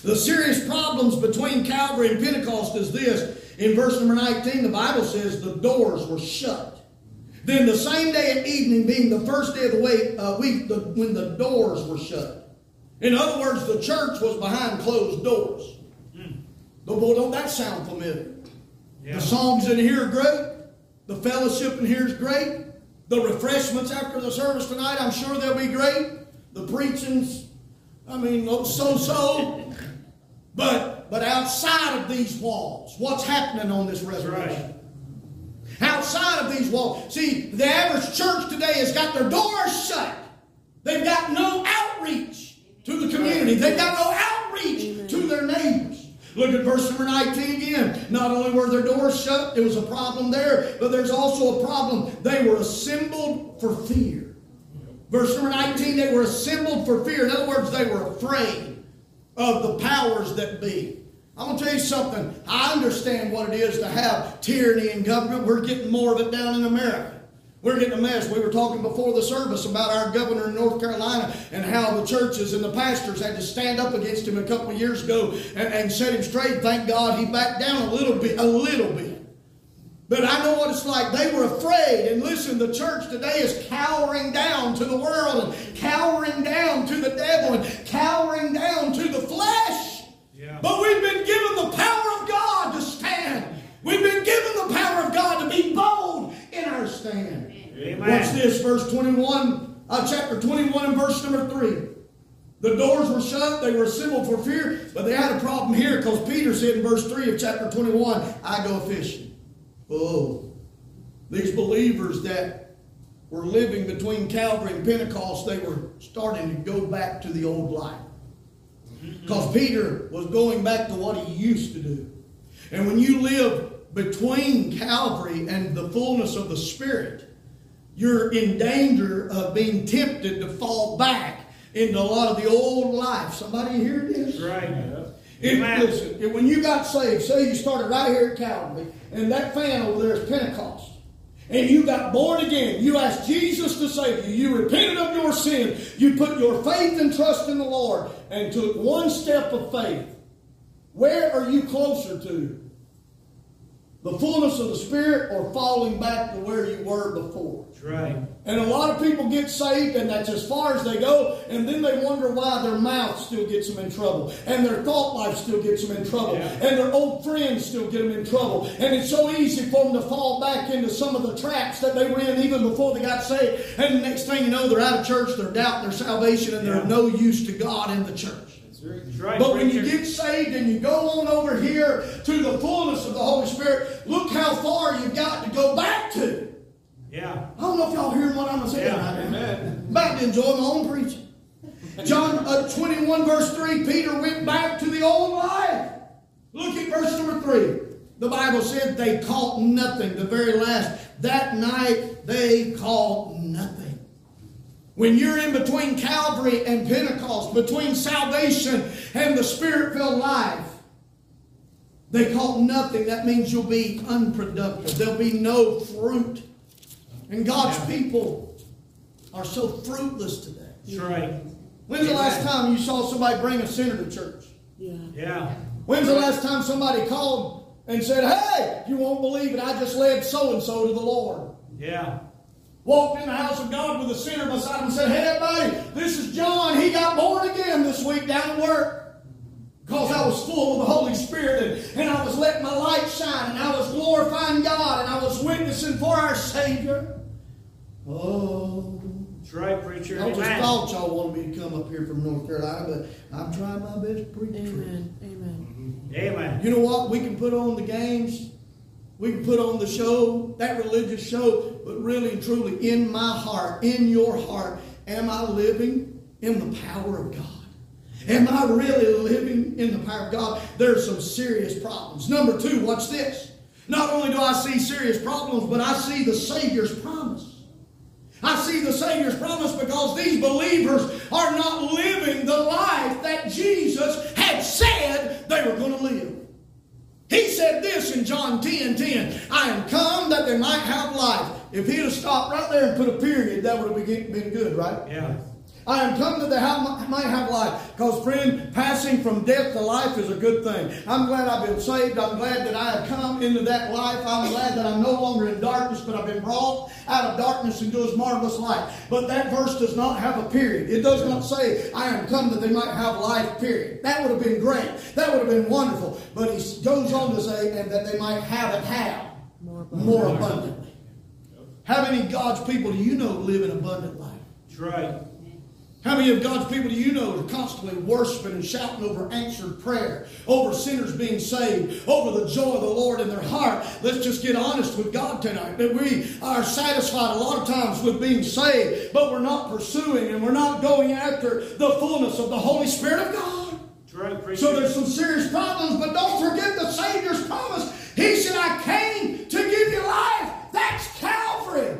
The serious problems between Calvary and Pentecost is this. In verse number 19, the Bible says the doors were shut. Then the same day at evening, being the first day of the week, uh, week the, when the doors were shut. In other words, the church was behind closed doors. But boy, don't that sound familiar? Yeah. The songs in here are great. The fellowship in here is great. The refreshments after the service tonight, I'm sure they'll be great. The preachings, I mean, so so. [laughs] But but outside of these walls, what's happening on this resurrection? Outside of these walls, see, the average church today has got their doors shut. They've got no outreach to the community. They've got no outreach to their neighbors. Look at verse number 19 again. Not only were their doors shut, there was a problem there, but there's also a problem. They were assembled for fear. Verse number 19, they were assembled for fear. In other words, they were afraid of the powers that be. I'm going to tell you something. I understand what it is to have tyranny in government. We're getting more of it down in America. We're getting a mess. We were talking before the service about our governor in North Carolina and how the churches and the pastors had to stand up against him a couple of years ago and, and set him straight. Thank God he backed down a little bit, a little bit. But I know what it's like. They were afraid. And listen, the church today is cowering down to the world and cowering down to the devil and cowering down to the flesh. Yeah. But we've been given the power of God to stand. We've been given the power of God to be bold in our stand. Amen. Watch this, verse 21, uh, chapter 21 and verse number 3. The doors were shut, they were assembled for fear, but they had a problem here because Peter said in verse 3 of chapter 21, I go fishing. Oh, these believers that were living between Calvary and Pentecost, they were starting to go back to the old life. Because Peter was going back to what he used to do. And when you live between Calvary and the fullness of the Spirit, you're in danger of being tempted to fall back into a lot of the old life. Somebody hear this? Right. Amen. listen, when you got saved, say you started right here at Calvary, and that fan over there is Pentecost, and you got born again, you asked Jesus to save you, you repented of your sin, you put your faith and trust in the Lord, and took one step of faith. Where are you closer to? The fullness of the Spirit or falling back to where you were before? That's right. And a lot of people get saved, and that's as far as they go, and then they wonder why their mouth still gets them in trouble, and their thought life still gets them in trouble, Yeah. and their old friends still get them in trouble. And it's so easy for them to fall back into some of the traps that they were in even before they got saved. And the next thing you know, they're out of church, they're doubting their salvation, and they're Yeah. no use to God in the church. That's right. But when you get saved and you go on over here to the fullness of the Holy Spirit, look how far you've got to go back to. Yeah. I don't know if y'all hearing what I'm saying Yeah. right now. About to enjoy my own preaching. John uh, 21, verse 3, Peter went back to the old life. Look at verse number 3. The Bible said they caught nothing. The very last. That night they caught nothing. When you're in between Calvary and Pentecost, between salvation and the Spirit filled life, they caught nothing. That means you'll be unproductive. There'll be no fruit. And God's people are so fruitless today. That's right. When's the last time you saw somebody bring a sinner to church? Yeah. Yeah. When's the last time somebody called and said, Hey, you won't believe it, I just led so and so to the Lord? Yeah. Walked in the house of God with a sinner beside him and said, Hey, everybody, this is John. He got born again this week down at work. Because I was full of the Holy Spirit and, and I was letting my light shine and I was glorifying God and I was witnessing for our Savior. Oh, That's right, preacher. I just Amen. thought y'all wanted me to come up here from North Carolina, but I'm trying my best to preach the truth. Amen, amen. Amen. You know what? We can put on the games. We can put on the show, that religious show, but really and truly, in my heart, in your heart, am I living in the power of God? Am I really living in the power of God? There's some serious problems. Number two, watch this. Not only do I see serious problems, but I see the Savior's promise. I see the Savior's promise because these believers are not living the life that Jesus had said they were going to live. He said this in John 10 10 I am come that they might have life. If he'd have stopped right there and put a period, that would have been been good, right? Yeah. I am come that they have, might have life. Because, friend, passing from death to life is a good thing. I'm glad I've been saved. I'm glad that I have come into that life. I'm glad that I'm no longer in darkness, but I've been brought out of darkness into His marvelous light. But that verse does not have a period. It does not say, I am come that they might have life, period. That would have been great. That would have been wonderful. But He goes on to say, and that they might have it how? More More abundantly. How many God's people do you know live an abundant life? That's right. How many of God's people do you know are constantly worshiping and shouting over answered prayer, over sinners being saved, over the joy of the Lord in their heart? Let's just get honest with God tonight. That we are satisfied a lot of times with being saved, but we're not pursuing and we're not going after the fullness of the Holy Spirit of God. Right. So there's some serious problems, but don't forget the Savior's promise. He said, I came to give you life. That's Calvary.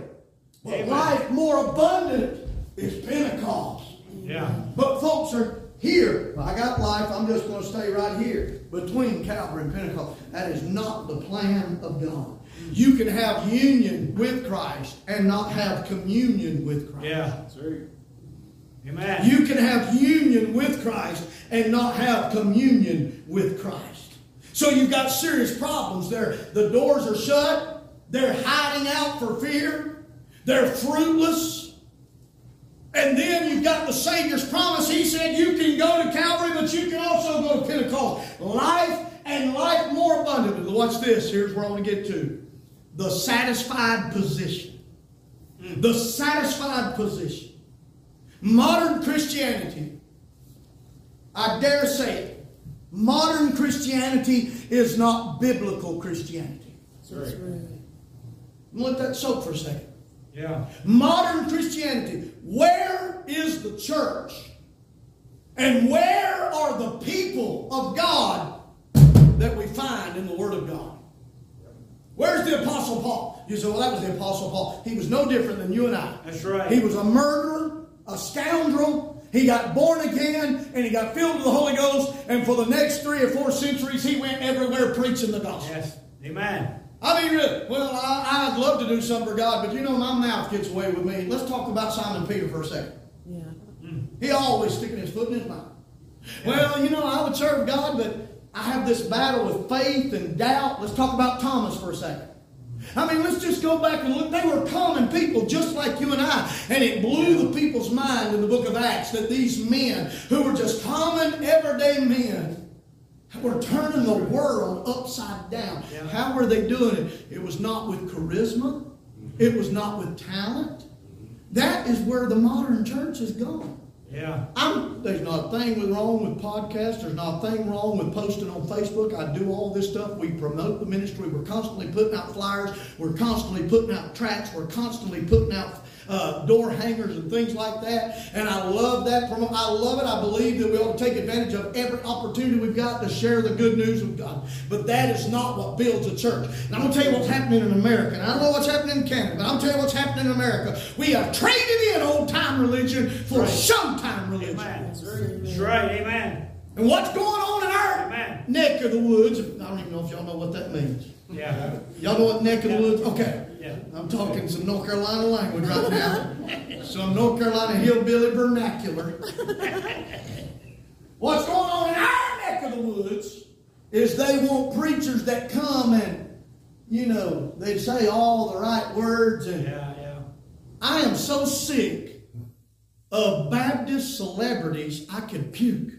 But Amen. life more abundant is Pentecost. yeah. But folks are here. I got life. I'm just going to stay right here between Calvary and Pentecost. That is not the plan of God. You can have union with Christ and not have communion with Christ. Yeah. That's right. Amen. You can have union with Christ and not have communion with Christ. So you've got serious problems there. The doors are shut. They're hiding out for fear. They're fruitless. And then you've got the Savior's promise. He said you can go to Calvary, but you can also go to Pentecost. Life and life more abundantly. Watch this. Here's where I want to get to. The satisfied position. The satisfied position. Modern Christianity, I dare say it, modern Christianity is not biblical Christianity. That's right. Let that soak for a second. Yeah. Modern Christianity, where is the church? And where are the people of God that we find in the Word of God? Where's the Apostle Paul? You say, well, that was the Apostle Paul. He was no different than you and I. That's right. He was a murderer, a scoundrel. He got born again and he got filled with the Holy Ghost. And for the next three or four centuries, he went everywhere preaching the gospel. Yes. Amen. I mean, really, well, I, I'd love to do something for God, but you know, my mouth gets away with me. Let's talk about Simon Peter for a second. Yeah. He always sticking his foot in his mouth. Well, you know, I would serve God, but I have this battle with faith and doubt. Let's talk about Thomas for a second. I mean, let's just go back and look. They were common people just like you and I. And it blew the people's mind in the book of Acts that these men, who were just common, everyday men, were turning the world upside down. Yeah. How were they doing it? It was not with charisma, mm-hmm. it was not with talent. Mm-hmm. That is where the modern church has gone. Yeah. I'm, there's not a thing wrong with podcasts. There's not a thing wrong with posting on Facebook. I do all this stuff. We promote the ministry. We're constantly putting out flyers. We're constantly putting out tracts. We're constantly putting out uh, door hangers and things like that. And I love that. promo- I love it. I believe that we ought to take advantage of every opportunity we've got to share the good news of God. But that is not what builds a church. And I'm going to tell you what's happening in America. And I don't know what's happening in Canada, but I'm telling you what's happening in America. We have traded in old time religion for a sometime religion. Amen. That's right. Amen. And what's going on in our Amen. neck of the woods? I don't even know if y'all know what that means. Yeah. Y'all know what neck of the woods? Okay. Yeah. I'm talking some North Carolina language right now. some North Carolina hillbilly vernacular. What's going on in our neck of the woods is they want preachers that come and, you know, they say all the right words and Yeah, yeah. I am so sick of Baptist celebrities, I could puke.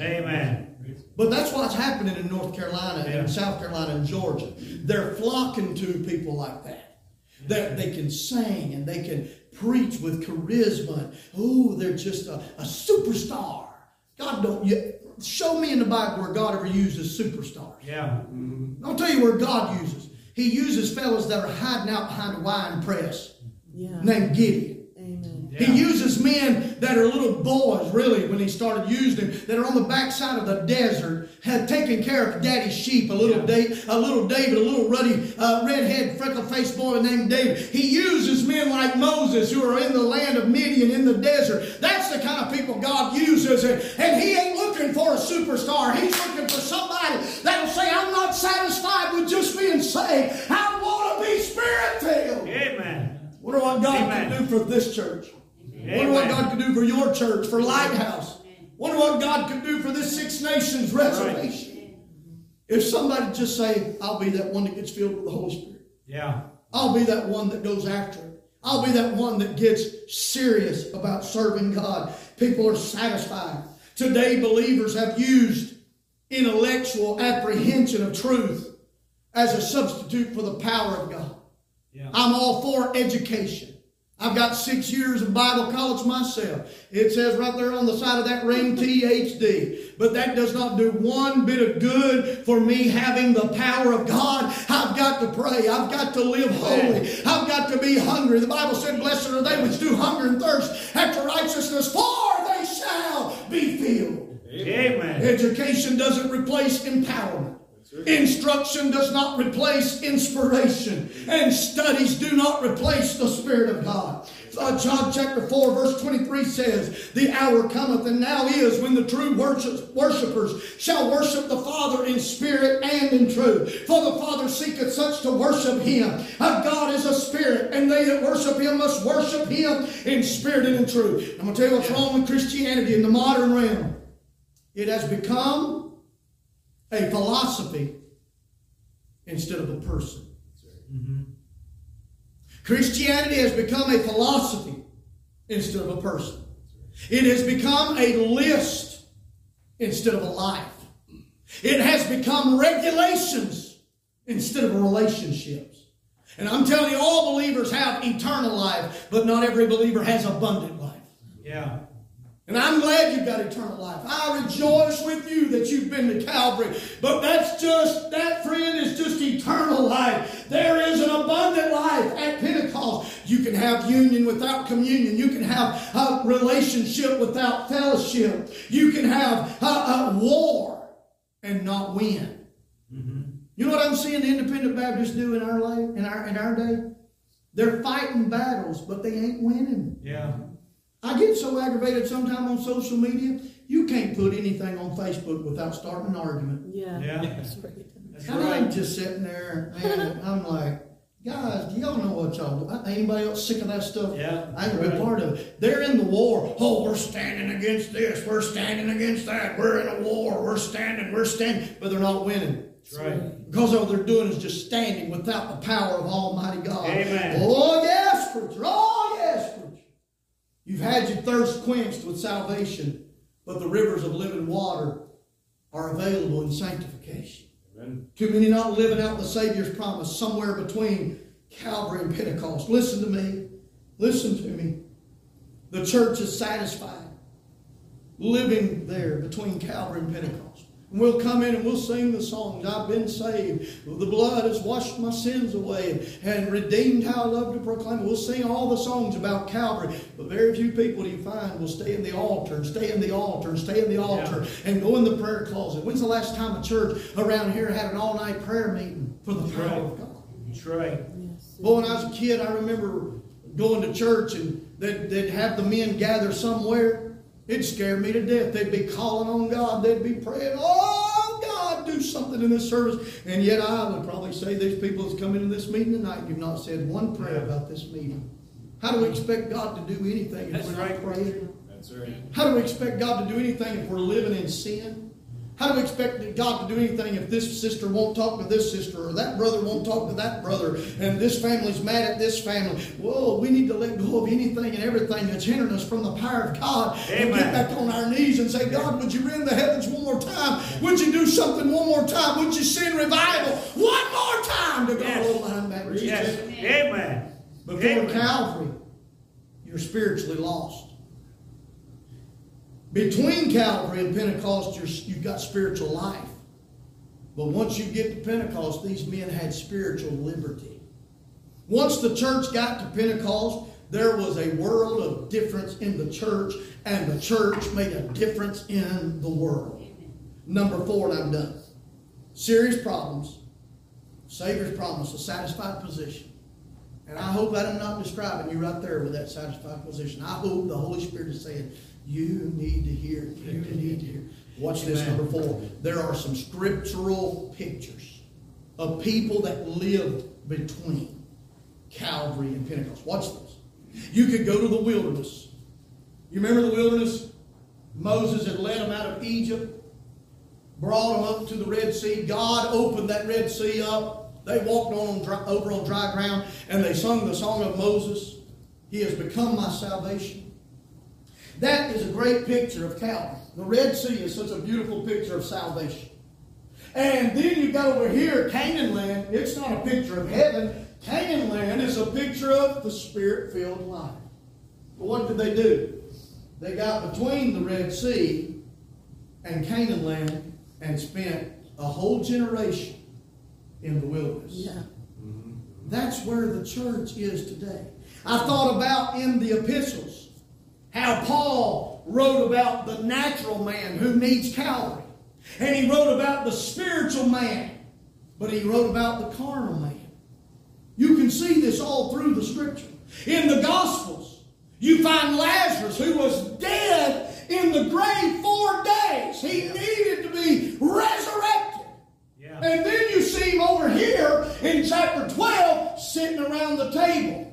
Amen. But that's what's happening in North Carolina Yeah. and South Carolina and Georgia. They're flocking to people like that. That they can sing and they can preach with charisma. Oh, they're just a, a superstar. God don't you, show me in the Bible where God ever uses superstars. Yeah. Mm-hmm. I'll tell you where God uses. He uses fellas that are hiding out behind a wine press Yeah. named Gideon. Yeah. He uses men that are little boys, really, when he started using them, that are on the backside of the desert, had taken care of daddy's sheep, a little Yeah. Dave, a little David, a little ruddy, uh, redhead, freckle-faced boy named David. He uses men like Moses who are in the land of Midian in the desert. That's the kind of people God uses. And, and he ain't looking for a superstar. He's looking for somebody that'll say, I'm not satisfied with just being saved. I want to be spirit-filled. Amen. Wonder what God Amen. can do for this church. Wonder what God can do for your church, for Lighthouse. Wonder what God can do for this Six Nations reservation. If somebody just say, I'll be that one that gets filled with the Holy Spirit. Yeah. I'll be that one that goes after it. I'll be that one that gets serious about serving God. People are satisfied. Today, believers have used intellectual apprehension of truth as a substitute for the power of God. Yeah. I'm all for education. I've got six years of Bible college myself. It says right there on the side of that ring, THD. But that does not do one bit of good for me having the power of God. I've got to pray. I've got to live holy. I've got to be hungry. The Bible said, Blessed are they which do hunger and thirst after righteousness, for they shall be filled. Amen. Education doesn't replace empowerment. Instruction does not replace inspiration. And studies do not replace the Spirit of God. Uh, John chapter 4, verse 23 says, The hour cometh, and now is, when the true worship, worshipers shall worship the Father in spirit and in truth. For the Father seeketh such to worship him. Uh, God is a spirit, and they that worship him must worship him in spirit and in truth. I'm going to tell you what's wrong with Christianity in the modern realm. It has become a philosophy instead of a person. Mm-hmm. Christianity has become a philosophy instead of a person. It has become a list instead of a life. It has become regulations instead of relationships. And I'm telling you, all believers have eternal life, but not every believer has abundant life. Yeah. And I'm glad you've got eternal life. I rejoice with you that you've been to Calvary. But that's just, that friend is just eternal life. There is an abundant life at Pentecost. You can have union without communion. You can have a relationship without fellowship. You can have a, a war and not win. Mm-hmm. You know what I'm seeing the independent Baptists do in our, life, in our, in our day? They're fighting battles, but they ain't winning. Yeah. I get so aggravated sometimes on social media. You can't put anything on Facebook without starting an argument. Yeah. Yeah. That's right. That's And I'm just sitting there, man. [laughs] I'm like, guys, do y'all know what y'all do? Anybody else sick of that stuff? Yeah, I ain't gonna be part of it. They're in the war. Oh, we're standing against this. We're standing against that. We're in a war. We're standing. We're standing. But they're not winning. That's right. Because all they're doing is just standing without the power of Almighty God. Amen. Oh, yes, for yes, preacher. You've had your thirst quenched with salvation, but the rivers of living water are available in sanctification. Amen. Too many not living out the Savior's promise somewhere between Calvary and Pentecost. Listen to me. Listen to me. The church is satisfied living there between Calvary and Pentecost. And we'll come in and we'll sing the songs. I've been saved. The blood has washed my sins away and redeemed how I love to proclaim. We'll sing all the songs about Calvary. But very few people you find will stay in the altar and stay in the altar and stay in the altar and go in the prayer closet. When's the last time a church around here had an all-night prayer meeting for the power of God? That's right. Yes. Boy, when I was a kid, I remember going to church and they'd, they'd have the men gather somewhere. It scared me to death. They'd be calling on God. They'd be praying, Oh, God, do something in this service. And yet I would probably say these people that's come into this meeting tonight, you've not said one prayer Yeah. about this meeting. How do we expect God to do anything if That's we're not right. praying? That's right. How do we expect God to do anything if we're living in sin? How do we expect God to do anything if this sister won't talk to this sister or that brother won't talk to that brother and this family's mad at this family? Whoa, we need to let go of anything and everything that's hindering us from the power of God and get back on our knees and say, God, would you rend the heavens one more time? Would you do something one more time? Would you send revival one more time to God Yes. Oh, Old Line Baptist Yes. Church? Amen. Before Amen. Calvary, you're spiritually lost. Between Calvary and Pentecost, you're, you've got spiritual life. But once you get to Pentecost, these men had spiritual liberty. Once the church got to Pentecost, there was a world of difference in the church, and the church made a difference in the world. Number four, and I'm done. Serious problems. Savior's promise, a satisfied position. And I hope that I'm not describing you right there with that satisfied position. I hope the Holy Spirit is saying, you need to hear, you need to hear. Watch this, number four. There are some scriptural pictures of people that lived between Calvary and Pentecost. Watch this. You could go to the wilderness. You remember the wilderness? Moses had led them out of Egypt, brought them up to the Red Sea. God opened that Red Sea up. They walked on dry, over on dry ground and they sung the song of Moses. He has become my salvation. That is a great picture of Calvary. The Red Sea is such a beautiful picture of salvation. And then you got over here, Canaan land. It's not a picture of heaven. Canaan land is a picture of the spirit filled life. But what did they do? They got between the Red Sea and Canaan land and spent a whole generation in the wilderness. Yeah. That's where the church is today. I thought about in the epistles how Paul wrote about the natural man who needs Calvary. And he wrote about the spiritual man, but he wrote about the carnal man. You can see this all through the scripture. In the Gospels, you find Lazarus who was dead in the grave four days. He needed to be resurrected. Yeah. And then you see him over here in chapter 12 sitting around the table.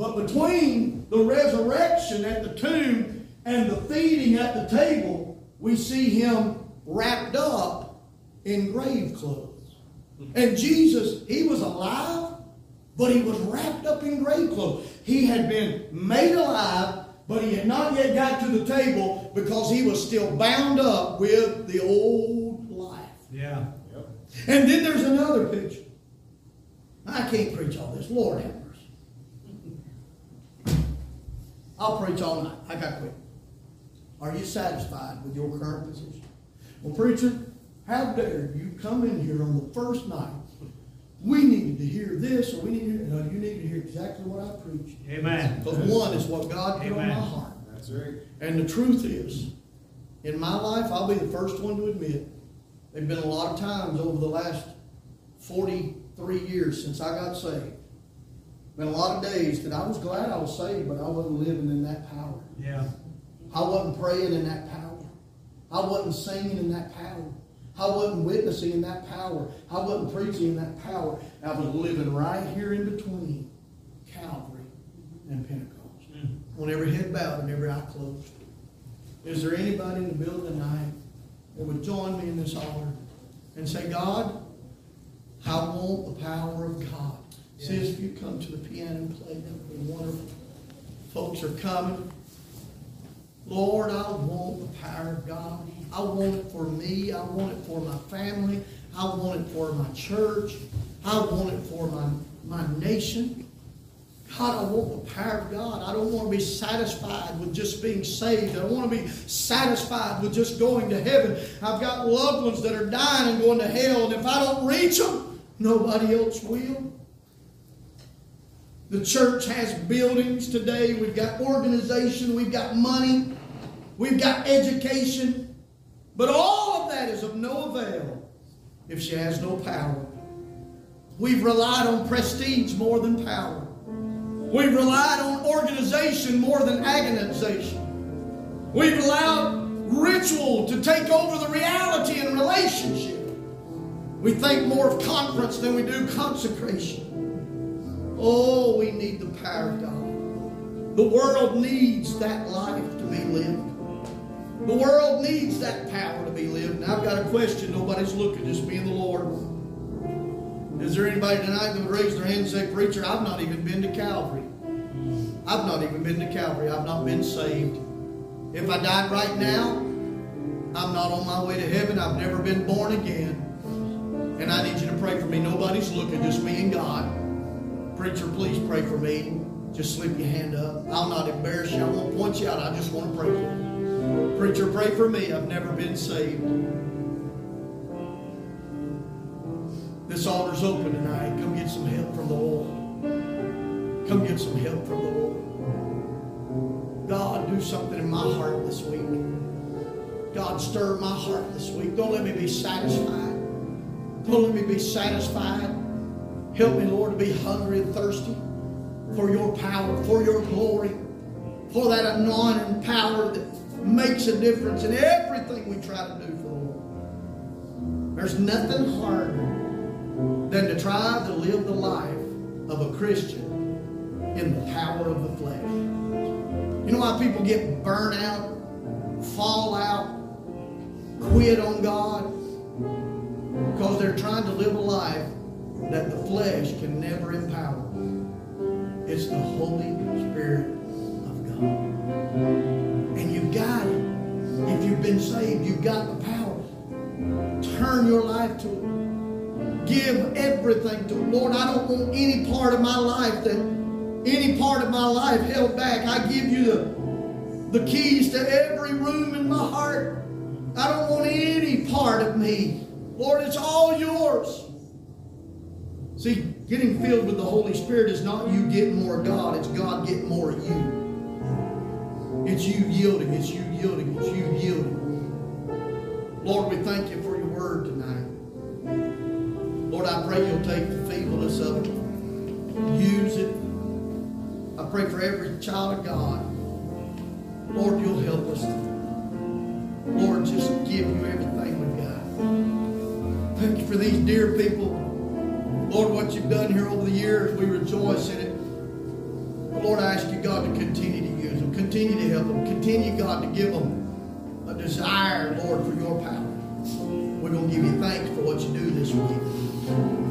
But between the resurrection at the tomb and the feeding at the table, we see him wrapped up in grave clothes. And Jesus, he was alive, but he was wrapped up in grave clothes. He had been made alive, but he had not yet got to the table because he was still bound up with the old life. Yeah. And then there's another picture. I can't preach all this. Lord have mercy. I'll preach all night. I got quit. Are you satisfied with your current position? Well, preacher, how dare you come in here on the first night? We needed to hear this, or we needed to. No, you need to hear exactly what I preached. Amen. Because one is what God put on my heart. That's right. And the truth is, in my life, I'll be the first one to admit, there have been a lot of times over the last 43 years since I got saved. Been a lot of days that I was glad I was saved, but I wasn't living in that power. Yeah. I wasn't praying in that power. I wasn't singing in that power. I wasn't witnessing in that power. I wasn't preaching in that power. I was living right here in between Calvary and Pentecost. Mm-hmm. On every head bowed and every eye closed. Is there anybody in the building tonight that would join me in this altar and say, God, I want the power of God. Sis, if you come to the piano and play, that would be wonderful. Folks are coming. Lord, I want the power of God. I want it for me. I want it for my family. I want it for my church. I want it for my, my nation. God, I want the power of God. I don't want to be satisfied with just being saved. I don't want to be satisfied with just going to heaven. I've got loved ones that are dying and going to hell, and if I don't reach them, nobody else will. The church has buildings today. We've got organization. We've got money. We've got education. But all of that is of no avail if she has no power. We've relied on prestige more than power. We've relied on organization more than agonization. We've allowed ritual to take over the reality and relationship. We think more of conference than we do consecration. Oh, we need the power of God. The world needs that life to be lived. The world needs that power to be lived. And I've got a question. Nobody's looking, just me and the Lord. Is there anybody tonight that would raise their hand and say, Preacher, I've not even been to Calvary? I've not even been to Calvary. I've not been saved. If I died right now, I'm not on my way to heaven. I've never been born again. And I need you to pray for me. Nobody's looking, just me and God. Preacher, please pray for me. Just slip your hand up. I'll not embarrass you. I won't point you out. I just want to pray for you. Preacher, pray for me. I've never been saved. This altar's open tonight. Come get some help from the Lord. Come get some help from the Lord. God, do something in my heart this week. God, stir my heart this week. Don't let me be satisfied. Don't let me be satisfied. Help me, Lord, to be hungry and thirsty for your power, for your glory, for that anointing power that makes a difference in everything we try to do for the Lord. There's nothing harder than to try to live the life of a Christian in the power of the flesh. You know why people get burnt out, fall out, quit on God? Because they're trying to live a life that the flesh can never empower. It's the Holy Spirit of God. And you've got it. If you've been saved, you've got the power. Turn your life to it. Give everything to it. Lord, I don't want any part of my life that any part of my life held back. I give you the, the keys to every room in my heart. I don't want any part of me. Lord, it's all yours. See, getting filled with the Holy Spirit is not you getting more God, it's God getting more of you. It's you yielding, it's you yielding, it's you yielding. Lord, we thank you for your word tonight. Lord, I pray you'll take the feebleness of it, use it. I pray for every child of God. Lord, you'll help us. Lord, just give you everything we've got. Thank you for these dear people. Lord, what you've done here over the years, we rejoice in it. But Lord, I ask you, God, to continue to use them, continue to help them, continue, God, to give them a desire, Lord, for your power. We're going to give you thanks for what you do this week.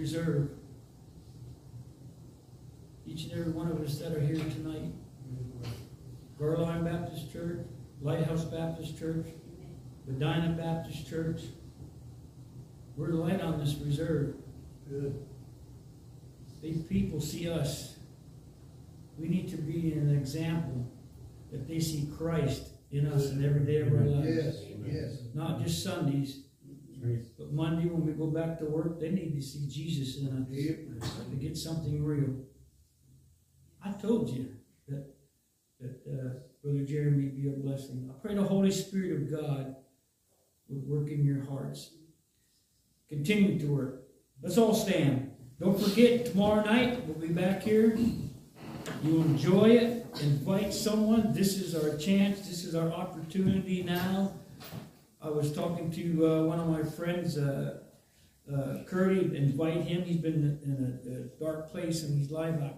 Reserve. Each and every one of us that are here tonight. Garlow Line Baptist Church, Lighthouse Baptist Church, Medina Baptist Church. We're the light on this reserve. Good. These people see us. We need to be an example that they see Christ in us in every day of our lives. Yes, yes. Not just Sundays, but Monday when we go back to work, they need to see Jesus in us to get something real. I told you that that uh, Brother Jeremy be a blessing. I pray the Holy Spirit of God would work in your hearts. Continue to work. Let's all stand. Don't forget, tomorrow night we'll be back here. You enjoy it. Invite someone. This is our chance. This is our opportunity now. I was talking to uh, one of my friends uh, uh, Curdy, invite him. He's been in a, a dark place in his life. I,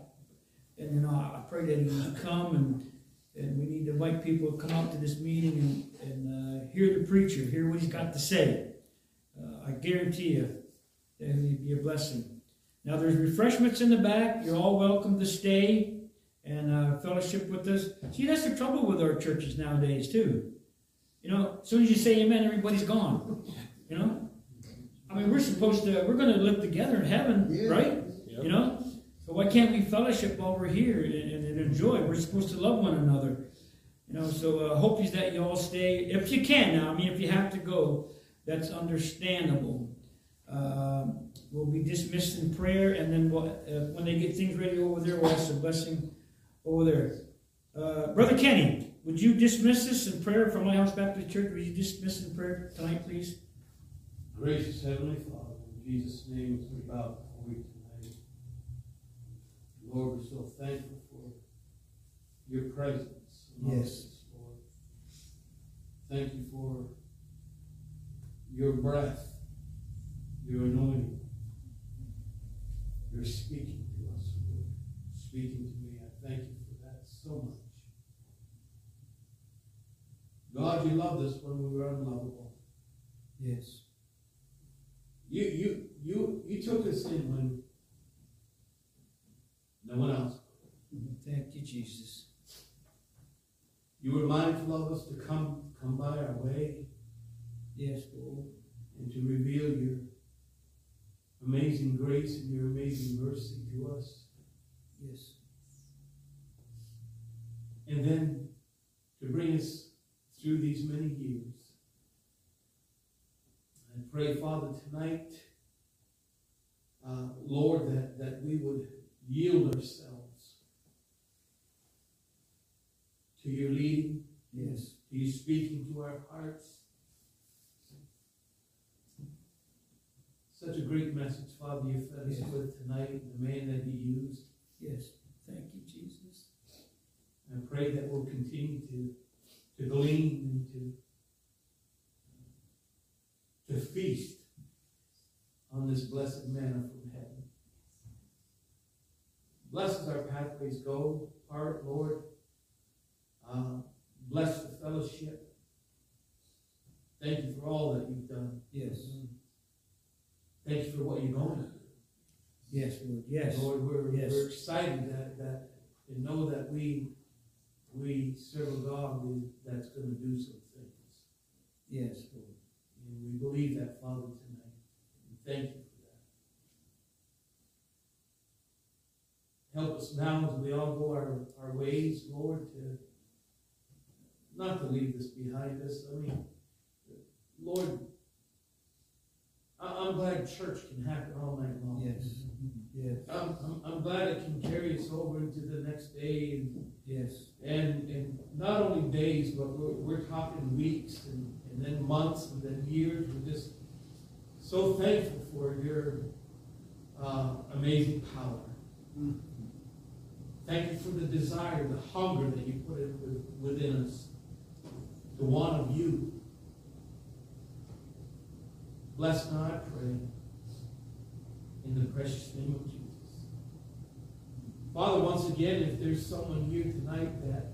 and you know, I pray that he would come and and we need to invite people to come out to this meeting and, and uh, hear the preacher, hear what he's got to say. Uh, I guarantee you that it'll be a blessing. Now, there's refreshments in the back. You're all welcome to stay and uh, fellowship with us. See, that's the trouble with our churches nowadays, too. You know, as soon as you say amen, everybody's gone. You know? I mean, we're supposed to, we're going to live together in heaven, Yeah. right? You know? So why can't we fellowship while we're here and, and, and enjoy? We're supposed to love one another. You know, so uh, hope is that you all stay. If you can now, I mean, if you have to go, that's understandable. Um, we'll be dismissed in prayer, and then we'll, uh, when they get things ready over there, we'll ask a blessing over there. Uh, Brother Kenny, would you dismiss us in prayer from my house back to the church? Would you dismiss in prayer tonight, please? Gracious Heavenly Father, in Jesus' name, as we bow before you tonight. Lord, we're so thankful for your presence among Yes. us, Lord. Thank you for your breath, your anointing. You're speaking to us, Lord. Speaking to me. I thank you for that so much. God, you loved us when we were unlovable. Yes. You you you you took us in when no one else. Thank you, Jesus. You were mindful of us to come come by our way Yes, Lord. and to reveal your amazing grace and your amazing mercy to us. Yes. And then to bring us through these many years. I pray, Father, tonight, uh, Lord, that, that we would yield ourselves to your leading, Yes. to you speaking to our hearts. Such a great message, Father, you fed us Yes. with tonight, the man that you used. Yes. Thank you, Jesus. I pray that we'll continue to, to glean and to, to feast on this blessed manna from heaven. Bless as our pathways go, part, Lord. Uh, bless the fellowship. Thank you for all that you've done. Yes. Thank you for what you're going to do. Yes, Lord. Yes. Lord, we're, Yes. we're excited that, that, and know that we, we serve a God that's gonna do some things. Yes, Lord. And we believe that, Father, tonight. And thank you for that. Help us now as we all go our, our ways, Lord, to not to leave this behind us. I mean, Lord, I, I'm glad church can happen all night long. Yes. Yes. I'm, I'm, I'm glad it can carry us over into the next day and, Yes. and, and not only days, but we're, we're talking weeks and, and then months and then years. We're just so thankful for your uh, amazing power. Thank you for the desire, the hunger that you put in within us the want of you. Bless now, I pray, in the precious name of Jesus. Father, once again, if there's someone here tonight that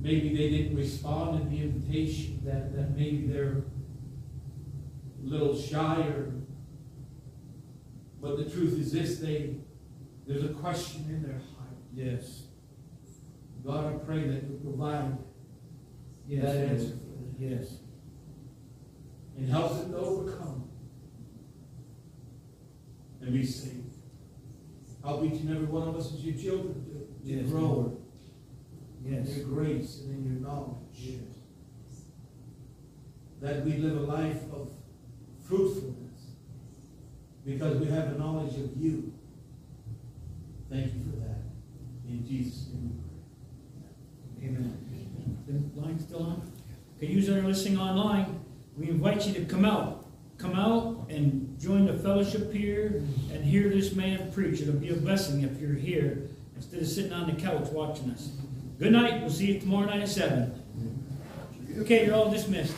maybe they didn't respond to the invitation, that, that maybe they're a little shy or but the truth is this, they there's a question in their heart. Yes. God, I pray that you provide Yes. that answer for them Yes. And help them to overcome and be saved. Help each and every one of us as your children to, to Yes, grow Lord. in your grace and in your knowledge. Yes. That we live a life of fruitfulness because we have a knowledge of you. Thank you for that. In Jesus' name we pray. Amen. The line's still on? Okay, you that are listening online, we invite you to come out. Come out and join the fellowship here and hear this man preach. It'll be a blessing if you're here instead of sitting on the couch watching us. Good night. We'll see you tomorrow night at 7. Okay, you're all dismissed.